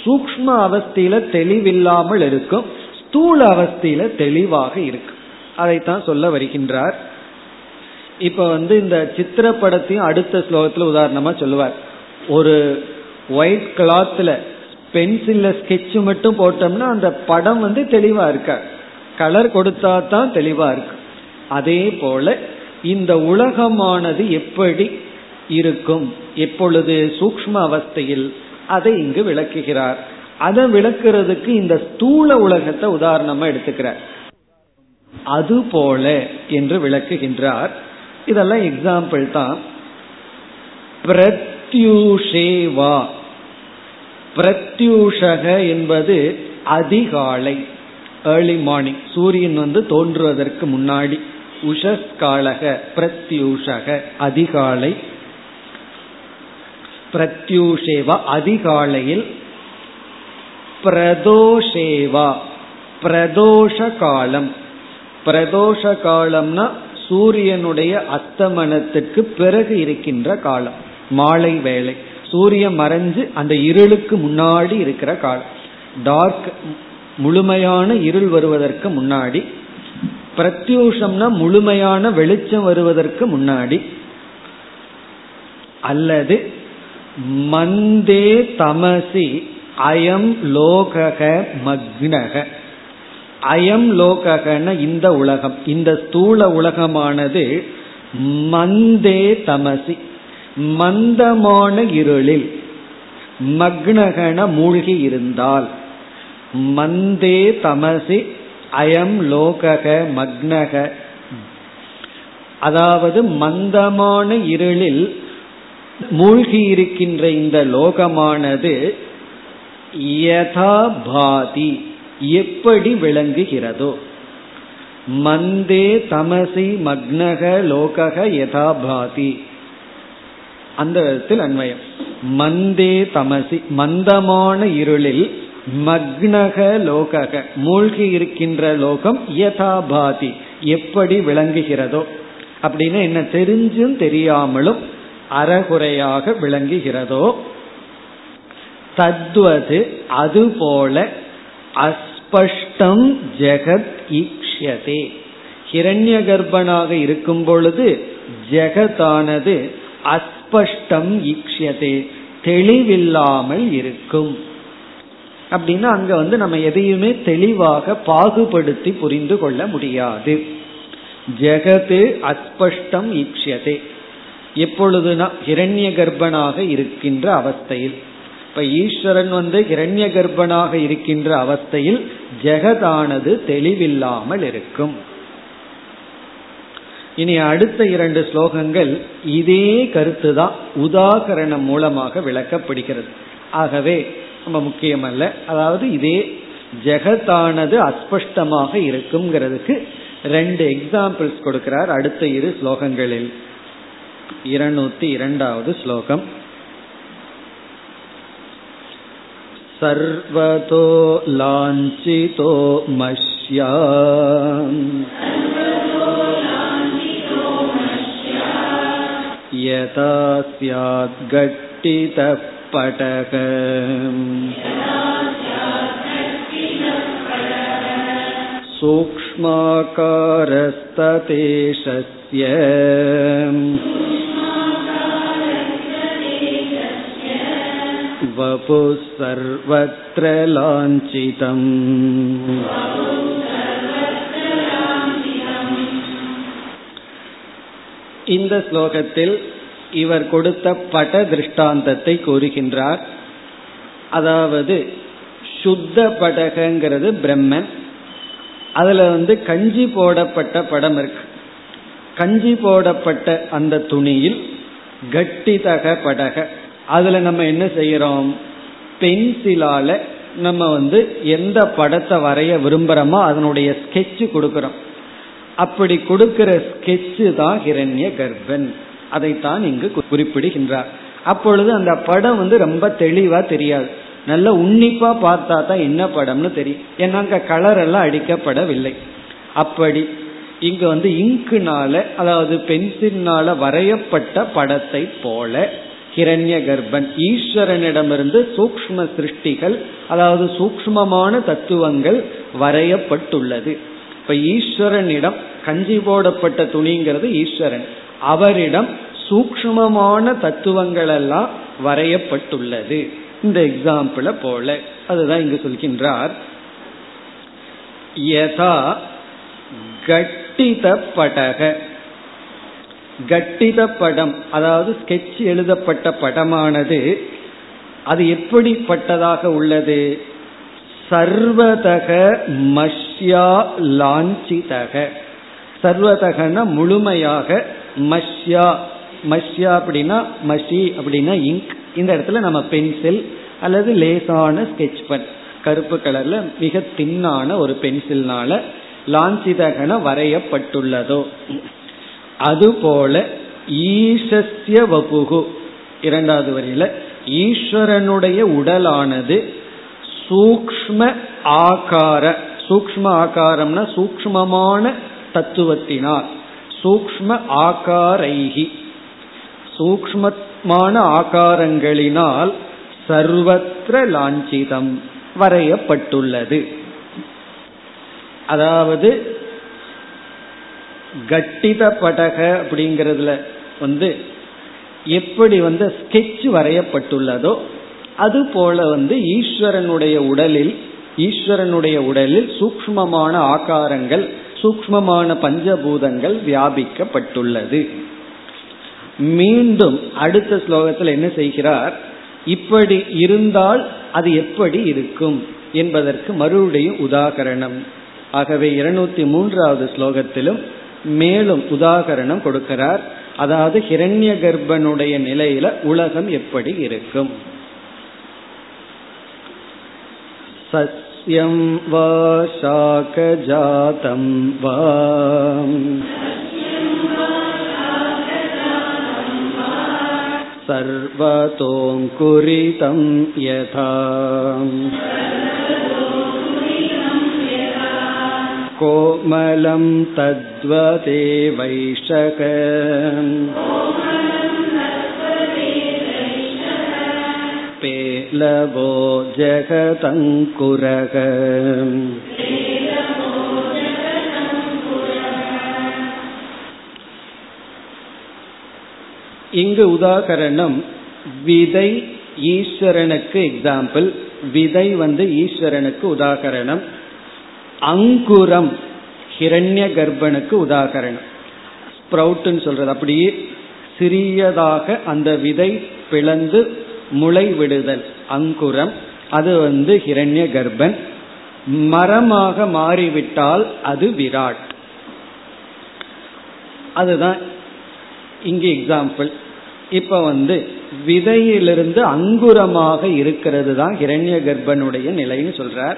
Speaker 1: சூக்ம அவஸ்தையில தெளிவில்லாமல் இருக்கும். ஸ்தூல அவஸ்தையில தெளிவாக இருக்கும். அதைத்தான் சொல்ல வருகின்றார். இப்ப வந்து இந்த சித்திரப்படத்தையும் அடுத்த ஸ்லோகத்துல உதாரணமா சொல்லுவார். ஒரு ஒயிட் கிளாத்ல பென்சில்ல ஸ்கெட்ச் மட்டும் போட்டோம்னா அந்த படம் வந்து தெளிவா இருக்க கலர் கொடுத்தா தான் தெளிவா இருக்கு அதே போல இந்த உலகமானது எப்படி இருக்கும்? எப்பொழுது சூக்ம அவஸ்தையில் அதை இங்கு விளக்குகிறார். அதை விளக்குறதுக்கு இந்த ஸ்தூல உலகத்தை உதாரணமா எடுத்துக்கிறார். அது போல என்று விளக்குகின்றார். இதெல்லாம் எக்ஸாம்பிள் தான். பிரத்யூஷேவா. பிரத்யூஷக என்பது அதிகாலை ஏர்லி மார்னிங் சூரியன் வந்து தோன்றுவதற்கு முன்னாடி. உஷஸ்காலக பிரத்யூஷக அதிகாலை. பிரத்யூஷேவா அதிகாலையில் பிரதோஷேவா பிரதோஷ காலம் பிரதோஷ காலம்னா சூரியனுடைய அஸ்தமனத்துக்கு பிறகு இருக்கின்ற காலம் மாலை வேலை சூரியன் மறைஞ்சு அந்த இருளுக்கு முன்னாடி இருக்கிற காலம். டார்க் முழுமையான இருள் வருவதற்கு முன்னாடி பிரத்யூஷம்னா முழுமையான வெளிச்சம் வருவதற்கு முன்னாடி அல்லது மந்தே தமசி அயம் லோகக மக்னக. அயம் லோககன இந்த உலகம் இந்த ஸ்தூல உலகமானது மந்தே தமசி. மந்தமான இருளில் மக்னகன மூழ்கி இருந்தால் மந்தே தமசி அயம் லோகக மக்னக. அதாவது மந்தமான இருளில் மூழ்கி இருக்கின்ற இந்த லோகமானது யதா பாதி எப்படி விளங்குகிறதோ. மந்தே தமசி மக்னக லோகக யதாபாதி. அந்த விதத்தில் அன்வயம் மந்தே தமசி மந்தமான இருளில் மக்னக லோகக மூழ்கி இருக்கின்ற லோகம் யதாபாதி எப்படி விளங்குகிறதோ. அப்படின்னு என்ன தெரிஞ்சும் தெரியாமலும் அறகுறையாக விளங்குகிறதோ. தத்வது அதுபோல அஸ்பஷ்டம் ஜெகத் ஈக்ஷதே ஹிரண்ய கர்ப்பனாக இருக்கும் பொழுது ஜெகத்தானது அஸ்பஷ்டம் ஈக்ஷதே தெளிவில்லாமல் இருக்கும். அப்படின்னா அங்க வந்து நம்ம எதையுமே தெளிவாக பாகுபடுத்தி புரிந்து கொள்ள முடியாது. ஜெகது அஸ்பஷ்டம் ஈக்ஷதே எப்பொழுதுனா ஹிரண்ய கர்ப்பனாக இருக்கின்ற அவஸ்தையில். இப்ப ஈஸ்வரன் வந்து ஹிரண்ய கர்ப்பனாக இருக்கின்ற அவஸ்தையில் ஜெகதானது தெளிவில்லாமல் இருக்கும். இனி அடுத்த இரண்டு ஸ்லோகங்கள் இதே கருத்து தான் உதாகரணம் மூலமாக விளக்கப்படுகிறது. ஆகவே ரொம்ப முக்கியமல்ல அதாவது இதே ஜெகத்தானது அஸ்பஷ்டமாக இருக்குங்கிறதுக்கு ரெண்டு எக்ஸாம்பிள்ஸ் கொடுக்கிறார் அடுத்த இரு ஸ்லோகங்களில் இருநூத்தி இரண்டாவது ஸ்லோகம் सर्वतो लाञ्छितो मष्या यथा स्याद्गट्टितः पटक सूक्ष्माकारस्ततेशस्य वपुः सर्वत्र लाञ्छितम् இந்த ஸ்லோகத்தில் இவர் கொடுத்த பட திருஷ்டாந்தத்தை கூறுகின்றார். அதாவது சுத்த படகங்கிறது பிரம்மன். அதுல வந்து கஞ்சி போடப்பட்ட படம் இருக்கு. கஞ்சி போடப்பட்ட அந்த துணியில் கட்டிதக படக. அதுல நம்ம என்ன செய்யறோம்? பென்சிலால நம்ம வந்து எந்த படத்தை வரைய விரும்புறோமோ அதனுடைய ஸ்கெட்ச் கொடுக்கிறோம். அப்படி கொடுக்கிற ஸ்கெட்சு தான் ஹிரண்ய கர்ப்பன் அதைத்தான் இங்கு குறிப்பிடுகின்றார். அப்பொழுது அந்த படம் வந்து ரொம்ப தெளிவா தெரியாது. நல்ல உன்னிப்பா பார்த்தா தான் என்ன படம்னு தெரியும். ஏன்னா அங்க கலர் எல்லாம் அடிக்கப்படவில்லை. அப்படி இங்க வந்து இங்குனால அதாவது பென்சில்னால வரையப்பட்ட படத்தை போல கிரண்ய கர்ப்பன் ஈஸ்வரனிடமிருந்து சூக்ம சிருஷ்டிகள் அதாவது சூக்மமான தத்துவங்கள் வரையப்பட்டுள்ளது. இப்ப ஈஸ்வரனிடம் கஞ்சி போடப்பட்ட துணிங்கிறது ஈஸ்வரன். அவரிடம் சூக்மமான தத்துவங்கள் எல்லாம் வரையப்பட்டுள்ளது. இந்த எக்ஸாம்பிள போல. அதுதான் இங்கு சொல்கின்றார். யதா கட்டித படக. கட்டித படம் அதாவது ஸ்கெட்ச் எழுதப்பட்ட படமானது அது எப்படிப்பட்டதாக உள்ளது? சர்வதக மஷ்யா லாஞ்சிதக. சர்வதகன முழுமையாக மஷ்யா. மஷ்யா அப்படின்னா மஷி அப்படின்னா இங்க். இந்த இடத்துல நம்ம பென்சில் அல்லது லேசான ஸ்கெட்ச் பென். கருப்பு கலர்ல மிக தின்னான ஒரு பென்சில்னால லாஞ்சிதகன வரையப்பட்டுள்ளதோ. அதுபோல ஈசஸ்ய வபுகு. இரண்டாவது வரியில ஈஸ்வரனுடைய உடலானது சூக்ம ஆகார. சூக்ம ஆகாரம்னா சூக்மமான தத்துவத்தினால் சூக்ம ஆகாரைகி சூக்மமான ஆகாரங்களினால் சர்வத்திர லாஞ்சிதம் வரையப்பட்டுள்ளது. அதாவது கட்டித படக அப்படிங்கிறதுல வந்து எப்படி வந்து ஸ்கெட்ச் வரையப்பட்டுள்ளதோ அது போல வந்து ஈஸ்வரனுடைய உடலில் ஈஸ்வரனுடைய உடலில் சூக்மமான ஆகாரங்கள் சூக்மமான பஞ்சபூதங்கள் வியாபிக்கப்பட்டுள்ளது. மீண்டும் அடுத்த ஸ்லோகத்தில் என்ன செய்கிறார்? இப்படி இருந்தால் அது எப்படி இருக்கும் என்பதற்கு மறுபடியும் உதாகரணம். ஆகவே இருநூத்தி மூன்றாவது ஸ்லோகத்திலும் மேலும் உதாகரணம் கொடுக்கிறார். அதாவது ஹிரண்ய கர்ப்பனுடைய நிலையில உலகம் எப்படி இருக்கும்? यं वा शाकजातं वा सर्वतोऽङ्कुरितं यथा कोमलं तद्वदेवैषक वैशक पेलवो जगतङ्कुरः இங்கு உதாகரணம் விதை ஈஸ்வரனுக்கு எக்ஸாம்பிள் விதை வந்து ஈஸ்வரனுக்கு உதாகரணம் அங்குரம் ஹிரண்ய கர்ப்பனுக்கு உதாகரணம் ஸ்ப்ரவுட்னு சொல்றது அப்படியே சிறியதாக அந்த விதை பிளந்து முளை விடுதல் அங்குரம். அது வந்து ஹிரண்ய கர்ப்பன். மரமாக மாறிவிட்டால் அது விராட். அதுதான் இங்கு எக்ஸாம்பிள் இப்ப வந்து விதையிலிருந்து அங்குரமாக இருக்கிறது தான் ஹிரண்ய கர்ப்பனுடைய நிலைன்னு சொல்றார்.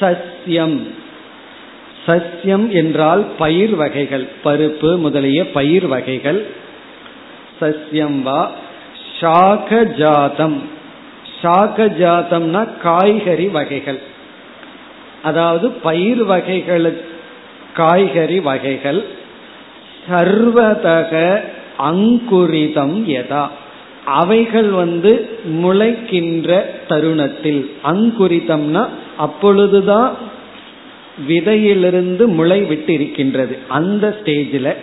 Speaker 1: சஸ்யம். சஸ்யம் என்றால் பயிர் வகைகள். பருப்பு முதலிய பயிர் வகைகள். சஸ்யம் வா. சாக ஜாதம்னா காய்கறி வகைகள். அதாவது பயிர் வகைகள் காய்கறி வகைகள். சர்வதக அங்குரிதம் எதா அவைகள் வந்து முளைக்கின்ற தருணத்தில். அங்குரிதம்னா அப்பொழுதுதான் விதையிலிருந்து முளை விட்டு இருக்கின்றது அந்த ஸ்டேஜில்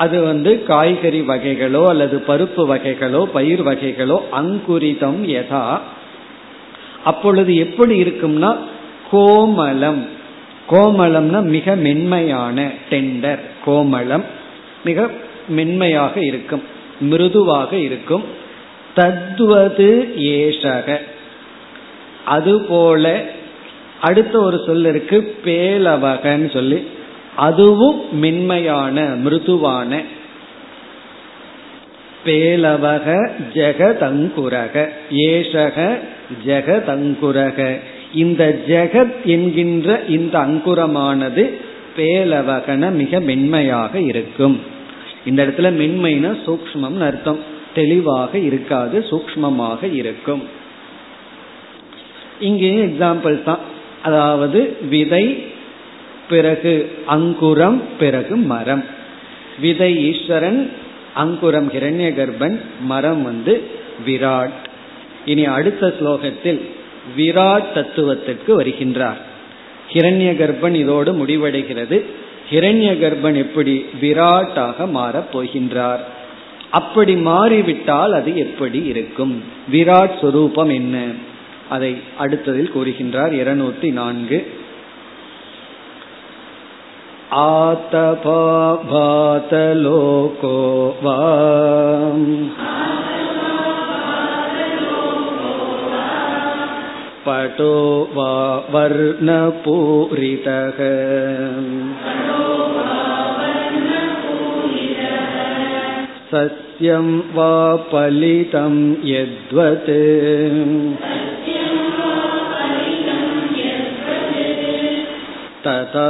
Speaker 1: அது வந்து காய்கறி வகைகளோ அல்லது பருப்பு வகைகளோ பயிர் வகைகளோ அங்குரிதம் எதா அப்பொழுது எப்படி இருக்கும்னா கோமலம் கோமலம்னா மிக மென்மையான டெண்டர் கோமலம் மிக மென்மையாக இருக்கும் மிருதுவாக இருக்கும். தத்வது ஏஷக. அதுபோல அடுத்த ஒரு சொல் இருக்கு பேலவகன்னு சொல்லி. அதுவும் மென்மையான மிருதுவான. பேலவக ஜெகதங்குரக ஏஷக ஜெகதங்குரக. இந்த ஜெகத் என்கின்ற இந்த அங்குரமானது பேலவகன மிக மென்மையாக இருக்கும். இந்த இடத்துல மென்மைனா சூக்மம் அர்த்தம். தெளிவாக இருக்காது சூக்மமாக இருக்கும். இங்கேயும் எக்ஸாம்பிள் தான். அதாவது விதை பிறகு அங்குரம் பிறகு மரம். விதை ஈஸ்வரன் அங்குரம் ஹிரண்ய கர்ப்பன் மரம் வந்து விராட். இனி அடுத்த ஸ்லோகத்தில் விராட் தத்துவத்திற்கு வருகின்றார். ஹிரண்ய கர்ப்பன் இதோடு முடிவடைகிறது. ஹிரண்ய கர்ப்பன் எப்படி விராட்டாக மாறப் போகின்றார்? அப்படி மாறிவிட்டால் அது எப்படி இருக்கும்? விராட் சுரூபம் என்ன? அதை அடுத்ததில் கூறுகின்றார். இருநூத்தி நான்கு. आतपाभातलोको वा पटो वा वर्णपूरितः सस्यं वा पलितं यद्वत् तथा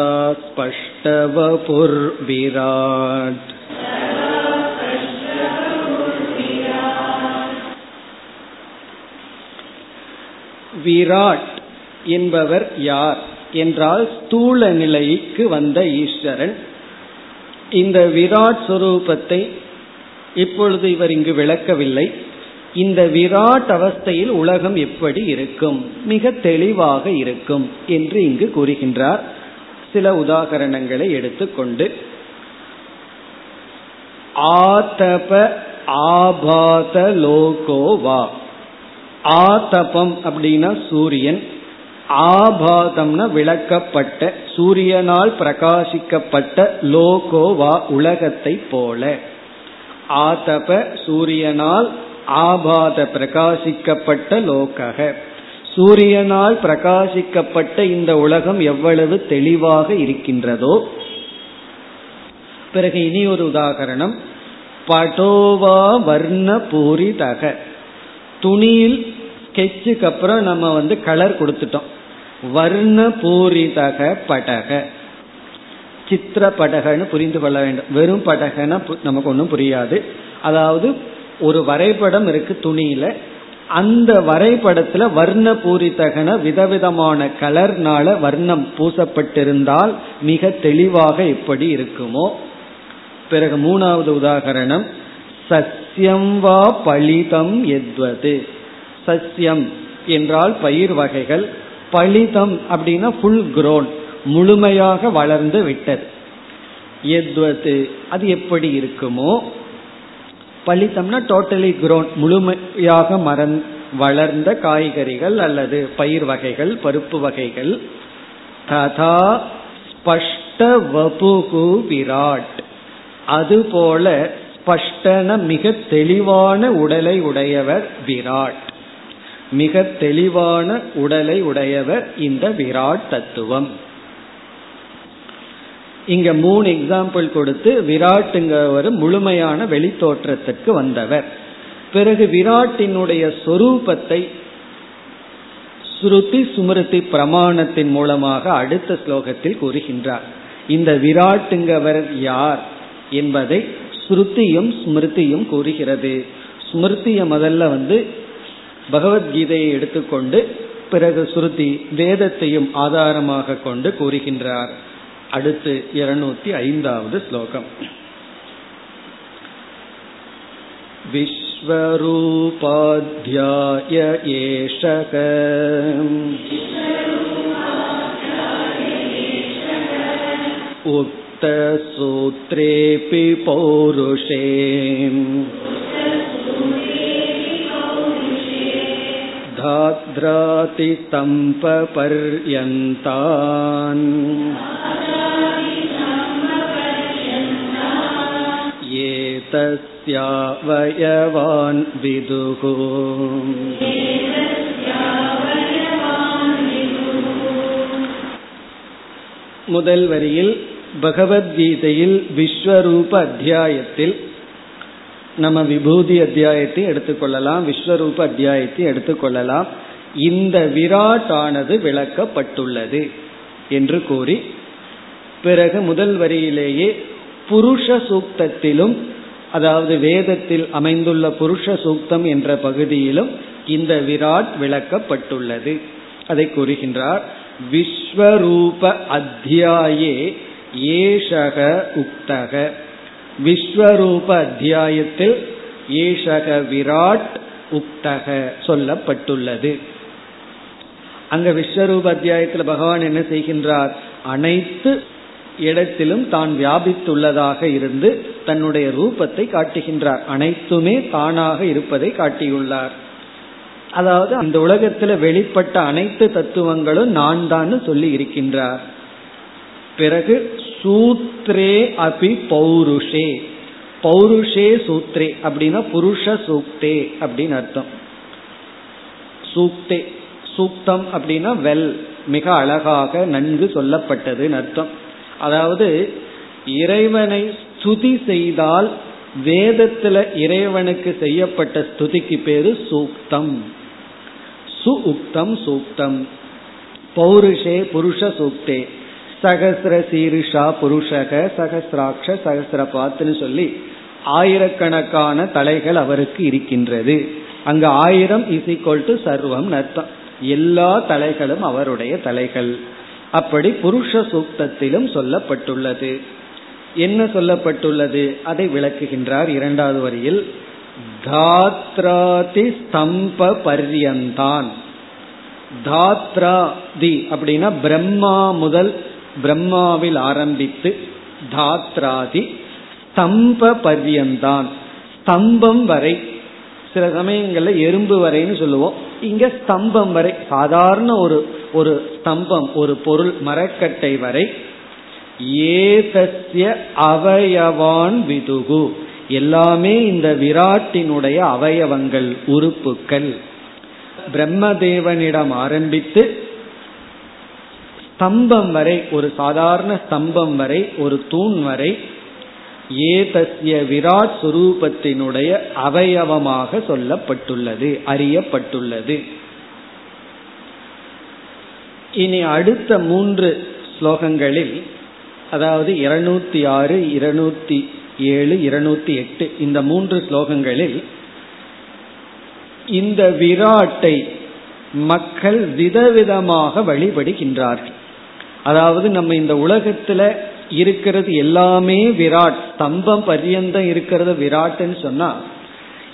Speaker 1: स्पष्टवपुर्विराट् விராட் என்பவர் யார் என்றால் ஸ்தூல நிலைக்கு வந்த ஈஸ்வரன் இந்த விராட் சுரூபத்தை இப்பொழுது இவர் இங்கு விளக்கவில்லை இந்த விராட் அவஸ்தையில் உலகம் எப்படி இருக்கும் மிக தெளிவாக இருக்கும் என்று இங்கு கூறுகின்றார் சில உதாகரணங்களை எடுத்துக்கொண்டு ஆதப ஆபாத லோகோவா ஆதபம் அப்படின்னா சூரியன் ஆபாதம்னா விளக்கப்பட்ட சூரியனால் பிரகாசிக்கப்பட்ட லோகோவா உலகத்தை போல. ஆதப சூரியனால் ஆபாத பிரகாசிக்கப்பட்ட லோகக. சூரியனால் பிரகாசிக்கப்பட்ட இந்த உலகம் எவ்வளவு தெளிவாக இருக்கின்றதோ. பிறகு இனி ஒரு உதாகரணம். படோவா வர்ண பூரிதக துணியில் ஸ்கெட்சுக்கு அப்புறம் நம்ம வந்து கலர் கொடுத்துட்டோம். வர்ண பூரிதக படக. சித்திர படகன்னு புரிந்து கொள்ள வேண்டும். வெறும் படகன்னா நமக்கு ஒன்றும் புரியாது. அதாவது ஒரு வரைபடம் இருக்கு துணியில. அந்த வரைபடத்துல வர்ண பூரித்தகன விதவிதமான கலர்னால வர்ணம் பூசப்பட்டிருந்தால் மிக தெளிவாக எப்படி இருக்குமோ. பிறகு மூணாவது உதாகரணம் சஸ்யம் வா பலிதம் எத்வது. சஸ்யம் என்றால் பயிர் வகைகள் பலிதம் அப்படின்னா ஃபுல் குரோன் முழுமையாக வளர்ந்து விட்டது. எத்வது அது எப்படி இருக்குமோ பலித்தம்னா டோட்டலி குரோன் முழுமையாக மரம் வளர்ந்த காய்கறிகள் அல்லது பயிர் வகைகள் பருப்பு வகைகள். ததா ஸ்பஷ்ட வபுகு விராட். அதுபோல ஸ்பஷ்டன மிக தெளிவான உடலை உடையவர் விராட். மிக தெளிவான உடலை உடையவர் இந்த விராட் தத்துவம். இங்க மூணு எக்ஸாம்பிள் கொடுத்து விராட்டுங்கிறவர் முழுமையான வெளித்தோற்றத்திற்கு வந்தவர். பிறகு விராட்டினுடைய சொரூபத்தை ஸ்ருதி சுமிருதி பிரமாணத்தின் மூலமாக அடுத்த ஸ்லோகத்தில் கூறுகின்றார். இந்த விராட்டுங்கவர் யார் என்பதை ஸ்ருதியும் ஸ்மிருதியும் கூறுகிறது. ஸ்மிருதிய முதல்ல வந்து பகவத்கீதையை எடுத்துக்கொண்டு பிறகு ஸ்ருதி வேதத்தையும் ஆதாரமாக கொண்டு கூறுகின்றார். அடுத்து இருநூத்தி ஐந்தாவது ஸ்லோகம் विश्वरूपाध्याय एषक उक्तसूत्रेऽपि पौरुषे धाद्रातिस्तम्पपर्यन्तान् एतस्यावयवान् विदुः முதல் வரியில் பகவத்கீதையில் விஸ்வரூப அத்தியாயத்தில் நம்ம விபூதி அத்தியாயத்தை எடுத்துக்கொள்ளலாம் விஸ்வரூப அத்தியாயத்தை எடுத்துக்கொள்ளலாம் இந்த விராட் ஆனது விளக்கப்பட்டுள்ளது என்று கூறி பிறகு முதல் வரியிலேயே புருஷ சூக்தத்திலும் அதாவது வேதத்தில் அமைந்துள்ள புருஷ சூக்தம் என்ற பகுதியிலும் இந்த விராட் விளக்கப்பட்டுள்ளது. அதை கூறுகின்றார் விஸ்வரூப அத்தியாயே ஏஷக உக்தக. விஸ்வரூப அத்தியாயத்தில் ஏஷக விராட் உக்தக சொல்லப்பட்டுள்ளது. அங்க விஸ்வரூப அத்தியாயத்தில் பகவான் என்ன செய்கின்றார்? அனைத்து இடத்திலும் தான் வியாபித்துள்ளதாக இருந்து தன்னுடைய ரூபத்தை காட்டுகின்றார். அனைத்துமே தானாக இருப்பதை காட்டியுள்ளார். அதாவது அந்த உலகத்துல வெளிப்பட்ட அனைத்து தத்துவங்களும் நான் தான் சொல்லி இருக்கின்றார். பிறகு சூத்ரே அபி பௌருஷே. பௌருஷே சூத்ரே அப்படின்னா புருஷ சூக்தே அப்படின்னு அர்த்தம். சூக்தே சூக்தம் அப்படின்னா வெல் மிக அழகாக நன்கு சொல்லப்பட்டதுன்னு அர்த்தம். அதாவது இறைவனை ஸ்துதி செய்தால் வேதத்துல இறைவனுக்கு செய்யப்பட்ட ஸ்துதிக்கு பேரு சூக்தம். சு உக்தம் சூக்தம். பௌருஷே புருஷ சூக்தே. சகசிர சீருஷா புருஷக சகசிராட்ச சகசிரபாத்துன்னு சொல்லி ஆயிரக்கணக்கான தலைகள் அவருக்கு இருக்கின்றது. அங்கு ஆயிரம் இஸ் ஈக்வல் டு சர்வம் அர்த்தம். எல்லா தலைகளும் அவருடைய தலைகள். அப்படி புருஷ சூக்தத்திலும் சொல்லப்பட்டுள்ளது. என்ன சொல்லப்பட்டுள்ளது? அதை விளக்குகின்றார் இரண்டாவது வரியில் தாத்ராதி ஸ்தம்ப பர்யந்தான். தாத்ராதி அப்படின்னா பிரம்மா முதல் பிரம்மாவில் ஆரம்பித்து தாத்ராதி ஸ்தம்ப பர்யந்தான். ஸ்தம்பம் வரை சில சமயங்கள்ல எறும்பு வரைன்னு சொல்லுவோம். இங்க ஸ்தம்பம் வரை சாதாரண ஒரு ஒரு ஸ்தம்பம் ஒரு பொருள் மரக்கட்டை வரை ஏதஸ்ய அவயவான் விதுகு. எல்லாமே இந்த விராட்டினுடைய அவயவங்கள் உறுப்புக்கள். பிரம்மதேவனிடம் ஆரம்பித்து ஸ்தம்பம் வரை ஒரு சாதாரண ஸ்தம்பம் வரை ஒரு தூண் வரை ஏதஸ்ய விராட் சுரூபத்தினுடைய அவயவமாக சொல்லப்பட்டுள்ளது அறியப்பட்டுள்ளது. இனி அடுத்த மூன்று ஸ்லோகங்களில் அதாவது இருநூத்தி ஆறு இருநூத்தி ஏழு இருநூத்தி எட்டு இந்த மூன்று ஸ்லோகங்களில் இந்த விராட்டை மக்கள் விதவிதமாக வழிபடுகின்றார்கள். அதாவது நம்ம இந்த உலகத்துல இருக்கிறது எல்லாமே விராட் ஸ்தம்பம் பரியந்தம் இருக்கிறது விராட்னு சொன்னா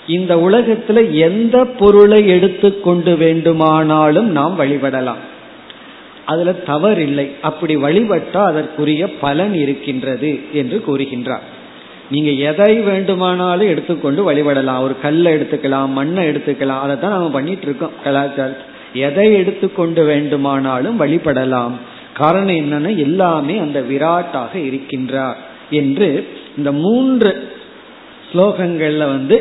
Speaker 1: இந்த உலகத்துல எந்த பொருளை எடுத்துக்கொண்டு வேண்டுமானாலும் நாம் வழிபடலாம். அதுல தவறில்லை. அப்படி வழிபட்டால் அதற்குரிய பலன் இருக்கின்றது என்று கூறுகின்றார். நீங்க எதை வேண்டுமானாலும் எடுத்துக்கொண்டு வழிபடலாம். ஒரு கல்லை எடுத்துக்கலாம் மண்ணை எடுத்துக்கலாம். அதை தான் நம்ம பண்ணிட்டு இருக்கோம். கலாச்சாரம் எதை எடுத்துக்கொண்டு வேண்டுமானாலும் வழிபடலாம். காரணம் என்னன்னா எல்லாமே அந்த விராட்டாக இருக்கின்றார் என்று இந்த மூன்று ஸ்லோகங்கள்ல வந்து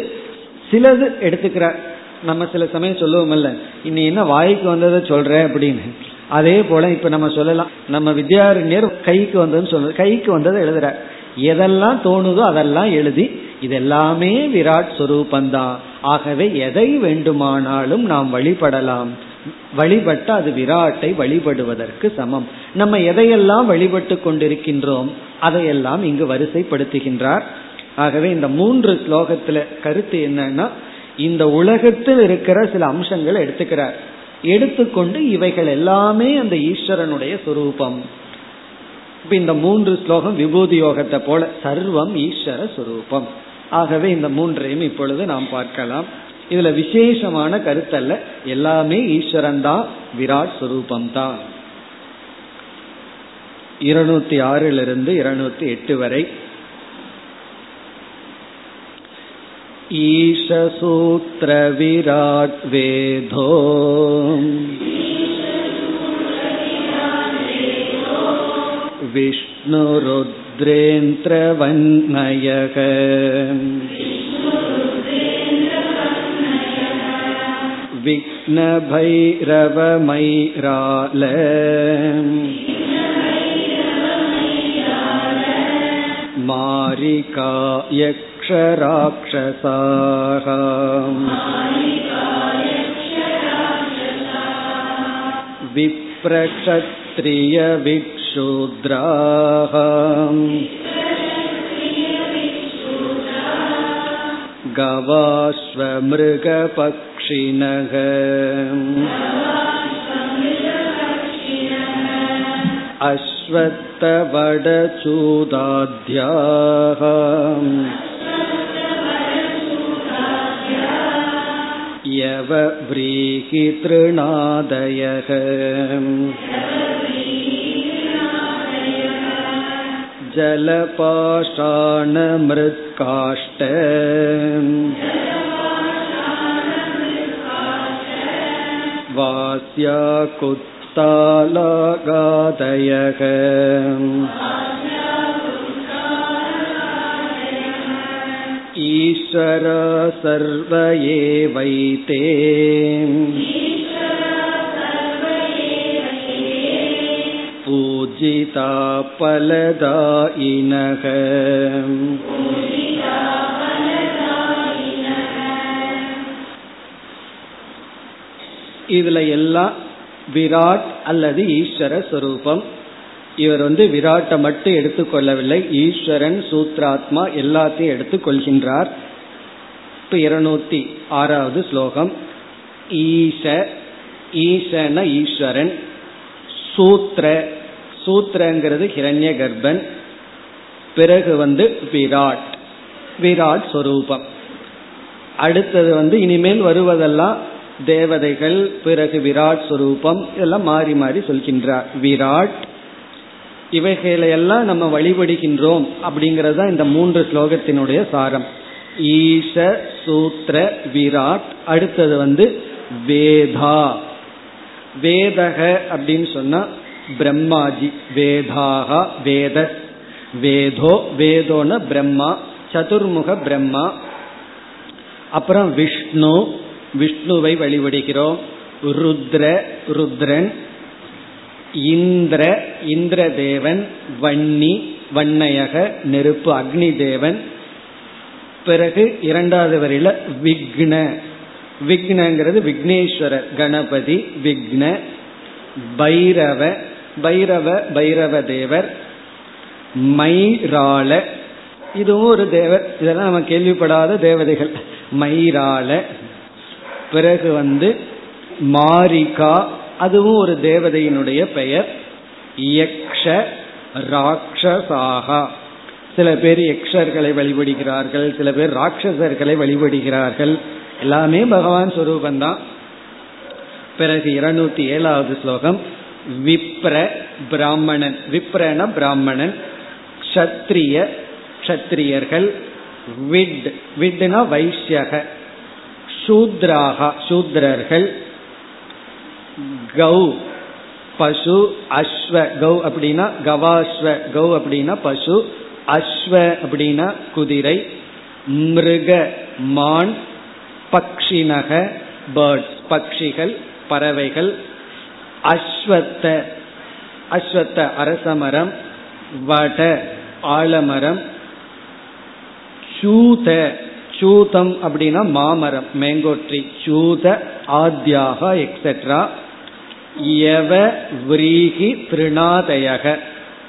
Speaker 1: சிலது எடுத்துக்கிறார். நம்ம சில சமயம் சொல்லுவோம்ல இன்னி என்ன வாய்க்கு வந்ததை சொல்ற அப்படின்னு. அதே போல இப்ப நம்ம சொல்லலாம் நம்ம வித்யாரண்யர் கைக்கு வந்ததுன்னு சொல்ற கைக்கு வந்ததை எழுதுற. எதெல்லாம் தோணுதோ அதெல்லாம் எழுதி இதெல்லாமே விராட் சுரூபந்தான். ஆகவே எதை வேண்டுமானாலும் நாம் வழிபடலாம். வழிபட்ட அது விராட்டை வழிபடுவதற்கு சமம். நம்ம எதையெல்லாம் வழிபட்டு கொண்டிருக்கின்றோம் அதையெல்லாம் இங்கு வரிசைப்படுத்துகின்றார். ஆகவே இந்த மூன்று ஸ்லோகத்துல கருத்து என்னன்னா இந்த உலகத்தில் இருக்கிற சில அம்சங்களை எடுத்துக்கிறார். எடுத்துக்கொண்டு இவைகள் எல்லாமே அந்த ஈஸ்வரனுடைய சுரூபம். இப்ப இந்த மூன்று ஸ்லோகம் விபூதி யோகத்தை போல சர்வம் ஈஸ்வர சுரூபம். ஆகவே இந்த மூன்றையும் இப்பொழுது நாம் பார்க்கலாம். இதுல விசேஷமான கருத்தல்ல எல்லாமே ஈஸ்வரன் தான் விராட் சுரூபம் தான் இருநூத்தி ஆறிலிருந்து இருநூத்தி எட்டு வரை ईशसूत्रविराट् वेदो विष्णुरुद्रेन्द्रवन्नयः विघ्नभैरवमैराल मारिका यक्षराक्षसाः विप्रक्षत्रियविक्षूद्राः गवाश्वमृगपक्षिणः अश्वत्थवडचूदाध्याः यवव्रीहितृणादयः जलपाषाणमृत्काष्ठ वास्या ईश्वरा सर्व एवैते पूजिता फलदायिनः இதுல எல்லாம் விராட் அல்லது ஈஸ்வர சொரூபம் இவர் வந்து விராட்டை மட்டும் எடுத்துக்கொள்ளவில்லை ஈஸ்வரன் சூத்ராத்மா எல்லாத்தையும் எடுத்துக்கொள்கின்றார் இப்ப இருநூத்தி ஆறாவது ஸ்லோகம். ஈச ஈசன ஈஸ்வரன் சூத்ர சூத்ரங்கிறது ஹிரண்ய கர்ப்பன் பிறகு வந்து விராட் விராட் சொரூபம். அடுத்தது வந்து இனிமேல் வருவதெல்லாம் தேவதைகள் பிறகு விராட் சொரூபம் இதெல்லாம் மாறி மாறி சொல்கின்றார். விராட் இவைகளையெல்லாம் நம்ம வழிபடுகின்றோம் அப்படிங்கிறது தான் இந்த மூன்று ஸ்லோகத்தினுடைய சாரம். ஈஷ சூத்ர விராட் அடுத்தது வந்து வேதா. வேதக அப்படின்னு சொன்னா பிரம்மாஜி வேதாகா வேத. வேதோ வேதோன பிரம்மா சதுர்முக பிரம்மா. அப்புறம் விஷ்ணு விஷ்ணுவை வழிபடுகிறோம். ருத்ர ருத்ரன் இந்திர இந்திர தேவன் வன்னி வன்னையக நெருப்பு அக்னி தேவன் பிறகு இரண்டாவது வரையில விக்ன. விக்னங்கிறது விக்னேஸ்வரர் கணபதி விக்ன பைரவ பைரவ பைரவ தேவர் மைராள இதுவும் ஒரு தேவர். இதெல்லாம் நம்ம கேள்விப்படாத தேவதைகள். மைராள பிறகு வந்து மாரிகா அதுவும் ஒரு தேவதையினுடைய பெயர். யக்ஷ ராட்சசாகா. சில பேர் யக்ஷர்களை வழிபடுகிறார்கள் சில பேர் ராட்சசர்களை வழிபடுகிறார்கள். எல்லாமே பகவான் சுரூபந்தான். பிறகு இருநூத்தி ஏழாவது ஸ்லோகம். விப்ர பிராமணன். விப்ரன பிராமணன். க்ஷத்ரிய க்ஷத்ரியர்கள். விட் விட்னா வைஷ்யக. சூத்ராகா சூத்ரர்கள். கௌ பசு அஸ்வ கௌ அப்படின்னா கவாஸ்வ கௌ அப்படின்னா பசு அஸ்வ அப்படின்னா குதிரை மிருக மான் பக்ஷினக பேர்ட்ஸ் பக்ஷிகள் பறவைகள் அஸ்வத்த அஸ்வத்த அரசமரம் வட ஆலமரம் சூத சூதம் அப்படின்னா மாமரம் மேங்கோட்ரி சூத ஆத்யாக எக்ஸெட்ரா யவ விரீகி திருணாதயக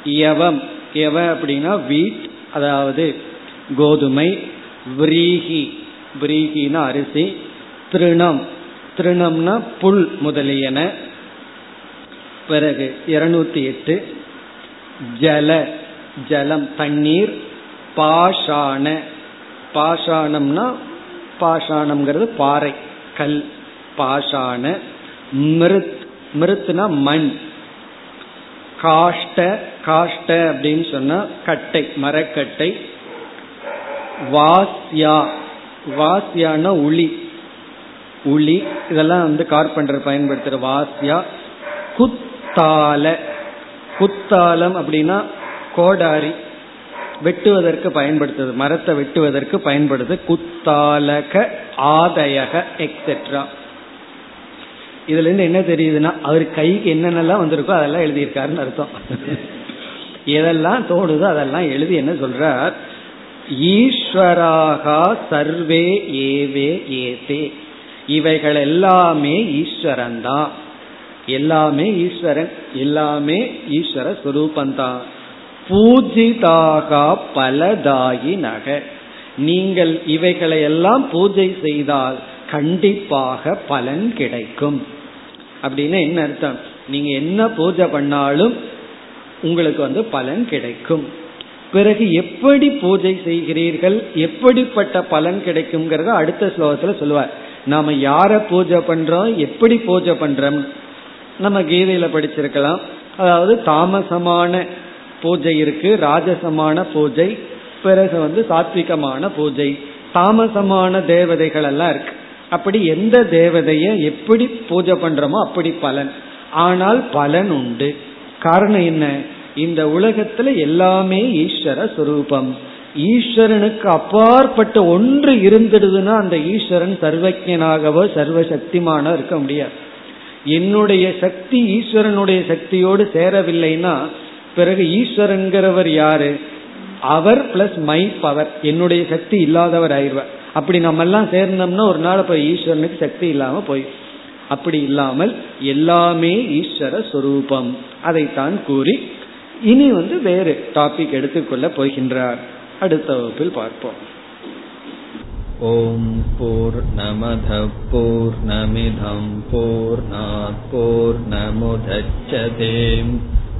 Speaker 1: யவம். எவ அப்படின்னா வீட் அதாவது கோதுமை. விரீகி. விரீகினா அரிசி. திருணம். திருணம்னா புல் முதலியன. பிறகு இருநூத்தி எட்டு. ஜல. ஜலம். தண்ணீர். பாஷாண. பாஷாணம்னா பாஷாணம்ங்கிறது பாறை. கல். பாஷாண. மிருத் மிருத்னா மண். காஷ்ட காஷ்ட அப்படின்னு சொன்னா கட்டை மரக்கட்டை. வாஸ்யா. வாஸ்யான உளி. உளி இதெல்லாம் வந்து கார்பெண்டர் பயன்படுத்துற வாஸ்யா. குத்தால. குத்தாலம் அப்படின்னா கோடாரி. வெட்டுவதற்கு பயன்படுத்துது. மரத்தை வெட்டுவதற்கு பயன்படுது. குத்தாலக ஆதயக எக்ஸெட்ரா இதுல இருந்து என்ன தெரியுதுன்னா அவர் கைக்கு என்னென்னலாம் வந்திருக்கோ அதெல்லாம் எழுதியிருக்காருன்னு அர்த்தம். எதெல்லாம் தோணுதோ அதெல்லாம் எழுதி என்ன சொல்றார்? ஈஸ்வராகா சர்வே ஏவே ஏதே. இவைகள் எல்லாமே ஈஸ்வரன் தான் எல்லாமே ஈஸ்வரன் எல்லாமே ஈஸ்வர ஸ்வரூபந்தான் பூஜிதாகா பலதாயி நக. நீங்கள் இவைகளை எல்லாம் பூஜை செய்தால் கண்டிப்பாக பலன் கிடைக்கும். அப்படின்னு என்ன அர்த்தம்? நீங்க என்ன பூஜை பண்ணாலும் உங்களுக்கு வந்து பலன் கிடைக்கும். பிறகு எப்படி பூஜை செய்கிறீர்கள்? எப்படிப்பட்ட பலன் கிடைக்கும்ங்கிறத அடுத்த ஸ்லோகத்துல சொல்லுவார். நாம யார பூஜை பண்றோம்? எப்படி பூஜை பண்றோம்? நம்ம கீதையில படிச்சிருக்கலாம். அதாவது தாமசமான பூஜை இருக்கு ராஜசமான பூஜை பிறகு வந்து சாத்விகமான பூஜை தாமசமான தேவதைகள் எல்லாம் இருக்கு. அப்படி எந்த தேவதைய எப்படி பூஜை பண்றோமோ அப்படி பலன். ஆனால் பலன் உண்டு. காரணம் என்ன? இந்த உலகத்துல எல்லாமே ஈஸ்வர சுரூபம். ஈஸ்வரனுக்கு அப்பாற்பட்ட ஒன்று இருந்துடுதுன்னா அந்த ஈஸ்வரன் சர்வஜனாகவோ சர்வசக்திமானோ இருக்க முடியாது. என்னுடைய சக்தி ஈஸ்வரனுடைய சக்தியோடு சேரவில்லைன்னா பிறகு ஈஸ்வரங்கிறவர் யாரு? அவர் பிளஸ் மை பவர் என்னுடைய சக்தி இல்லாதவர் ஆயிடுவார். அப்படி நம்ம எல்லாம் சேர்ந்தோம்னா ஒரு நாள் போய் ஈஸ்வரனுக்கு சக்தி இல்லாம போய். அப்படி இல்லாமல் எல்லாமே ஈஸ்வர சொரூபம். அதைத்தான் கூறி இனி வந்து வேறு டாபிக் எடுத்துக்கொள்ள போகின்றார். அடுத்த வகுப்பில் பார்ப்போம்.
Speaker 2: ஓம் போர் நமத போர் நமிதம் போர் நமுதச்சதேம்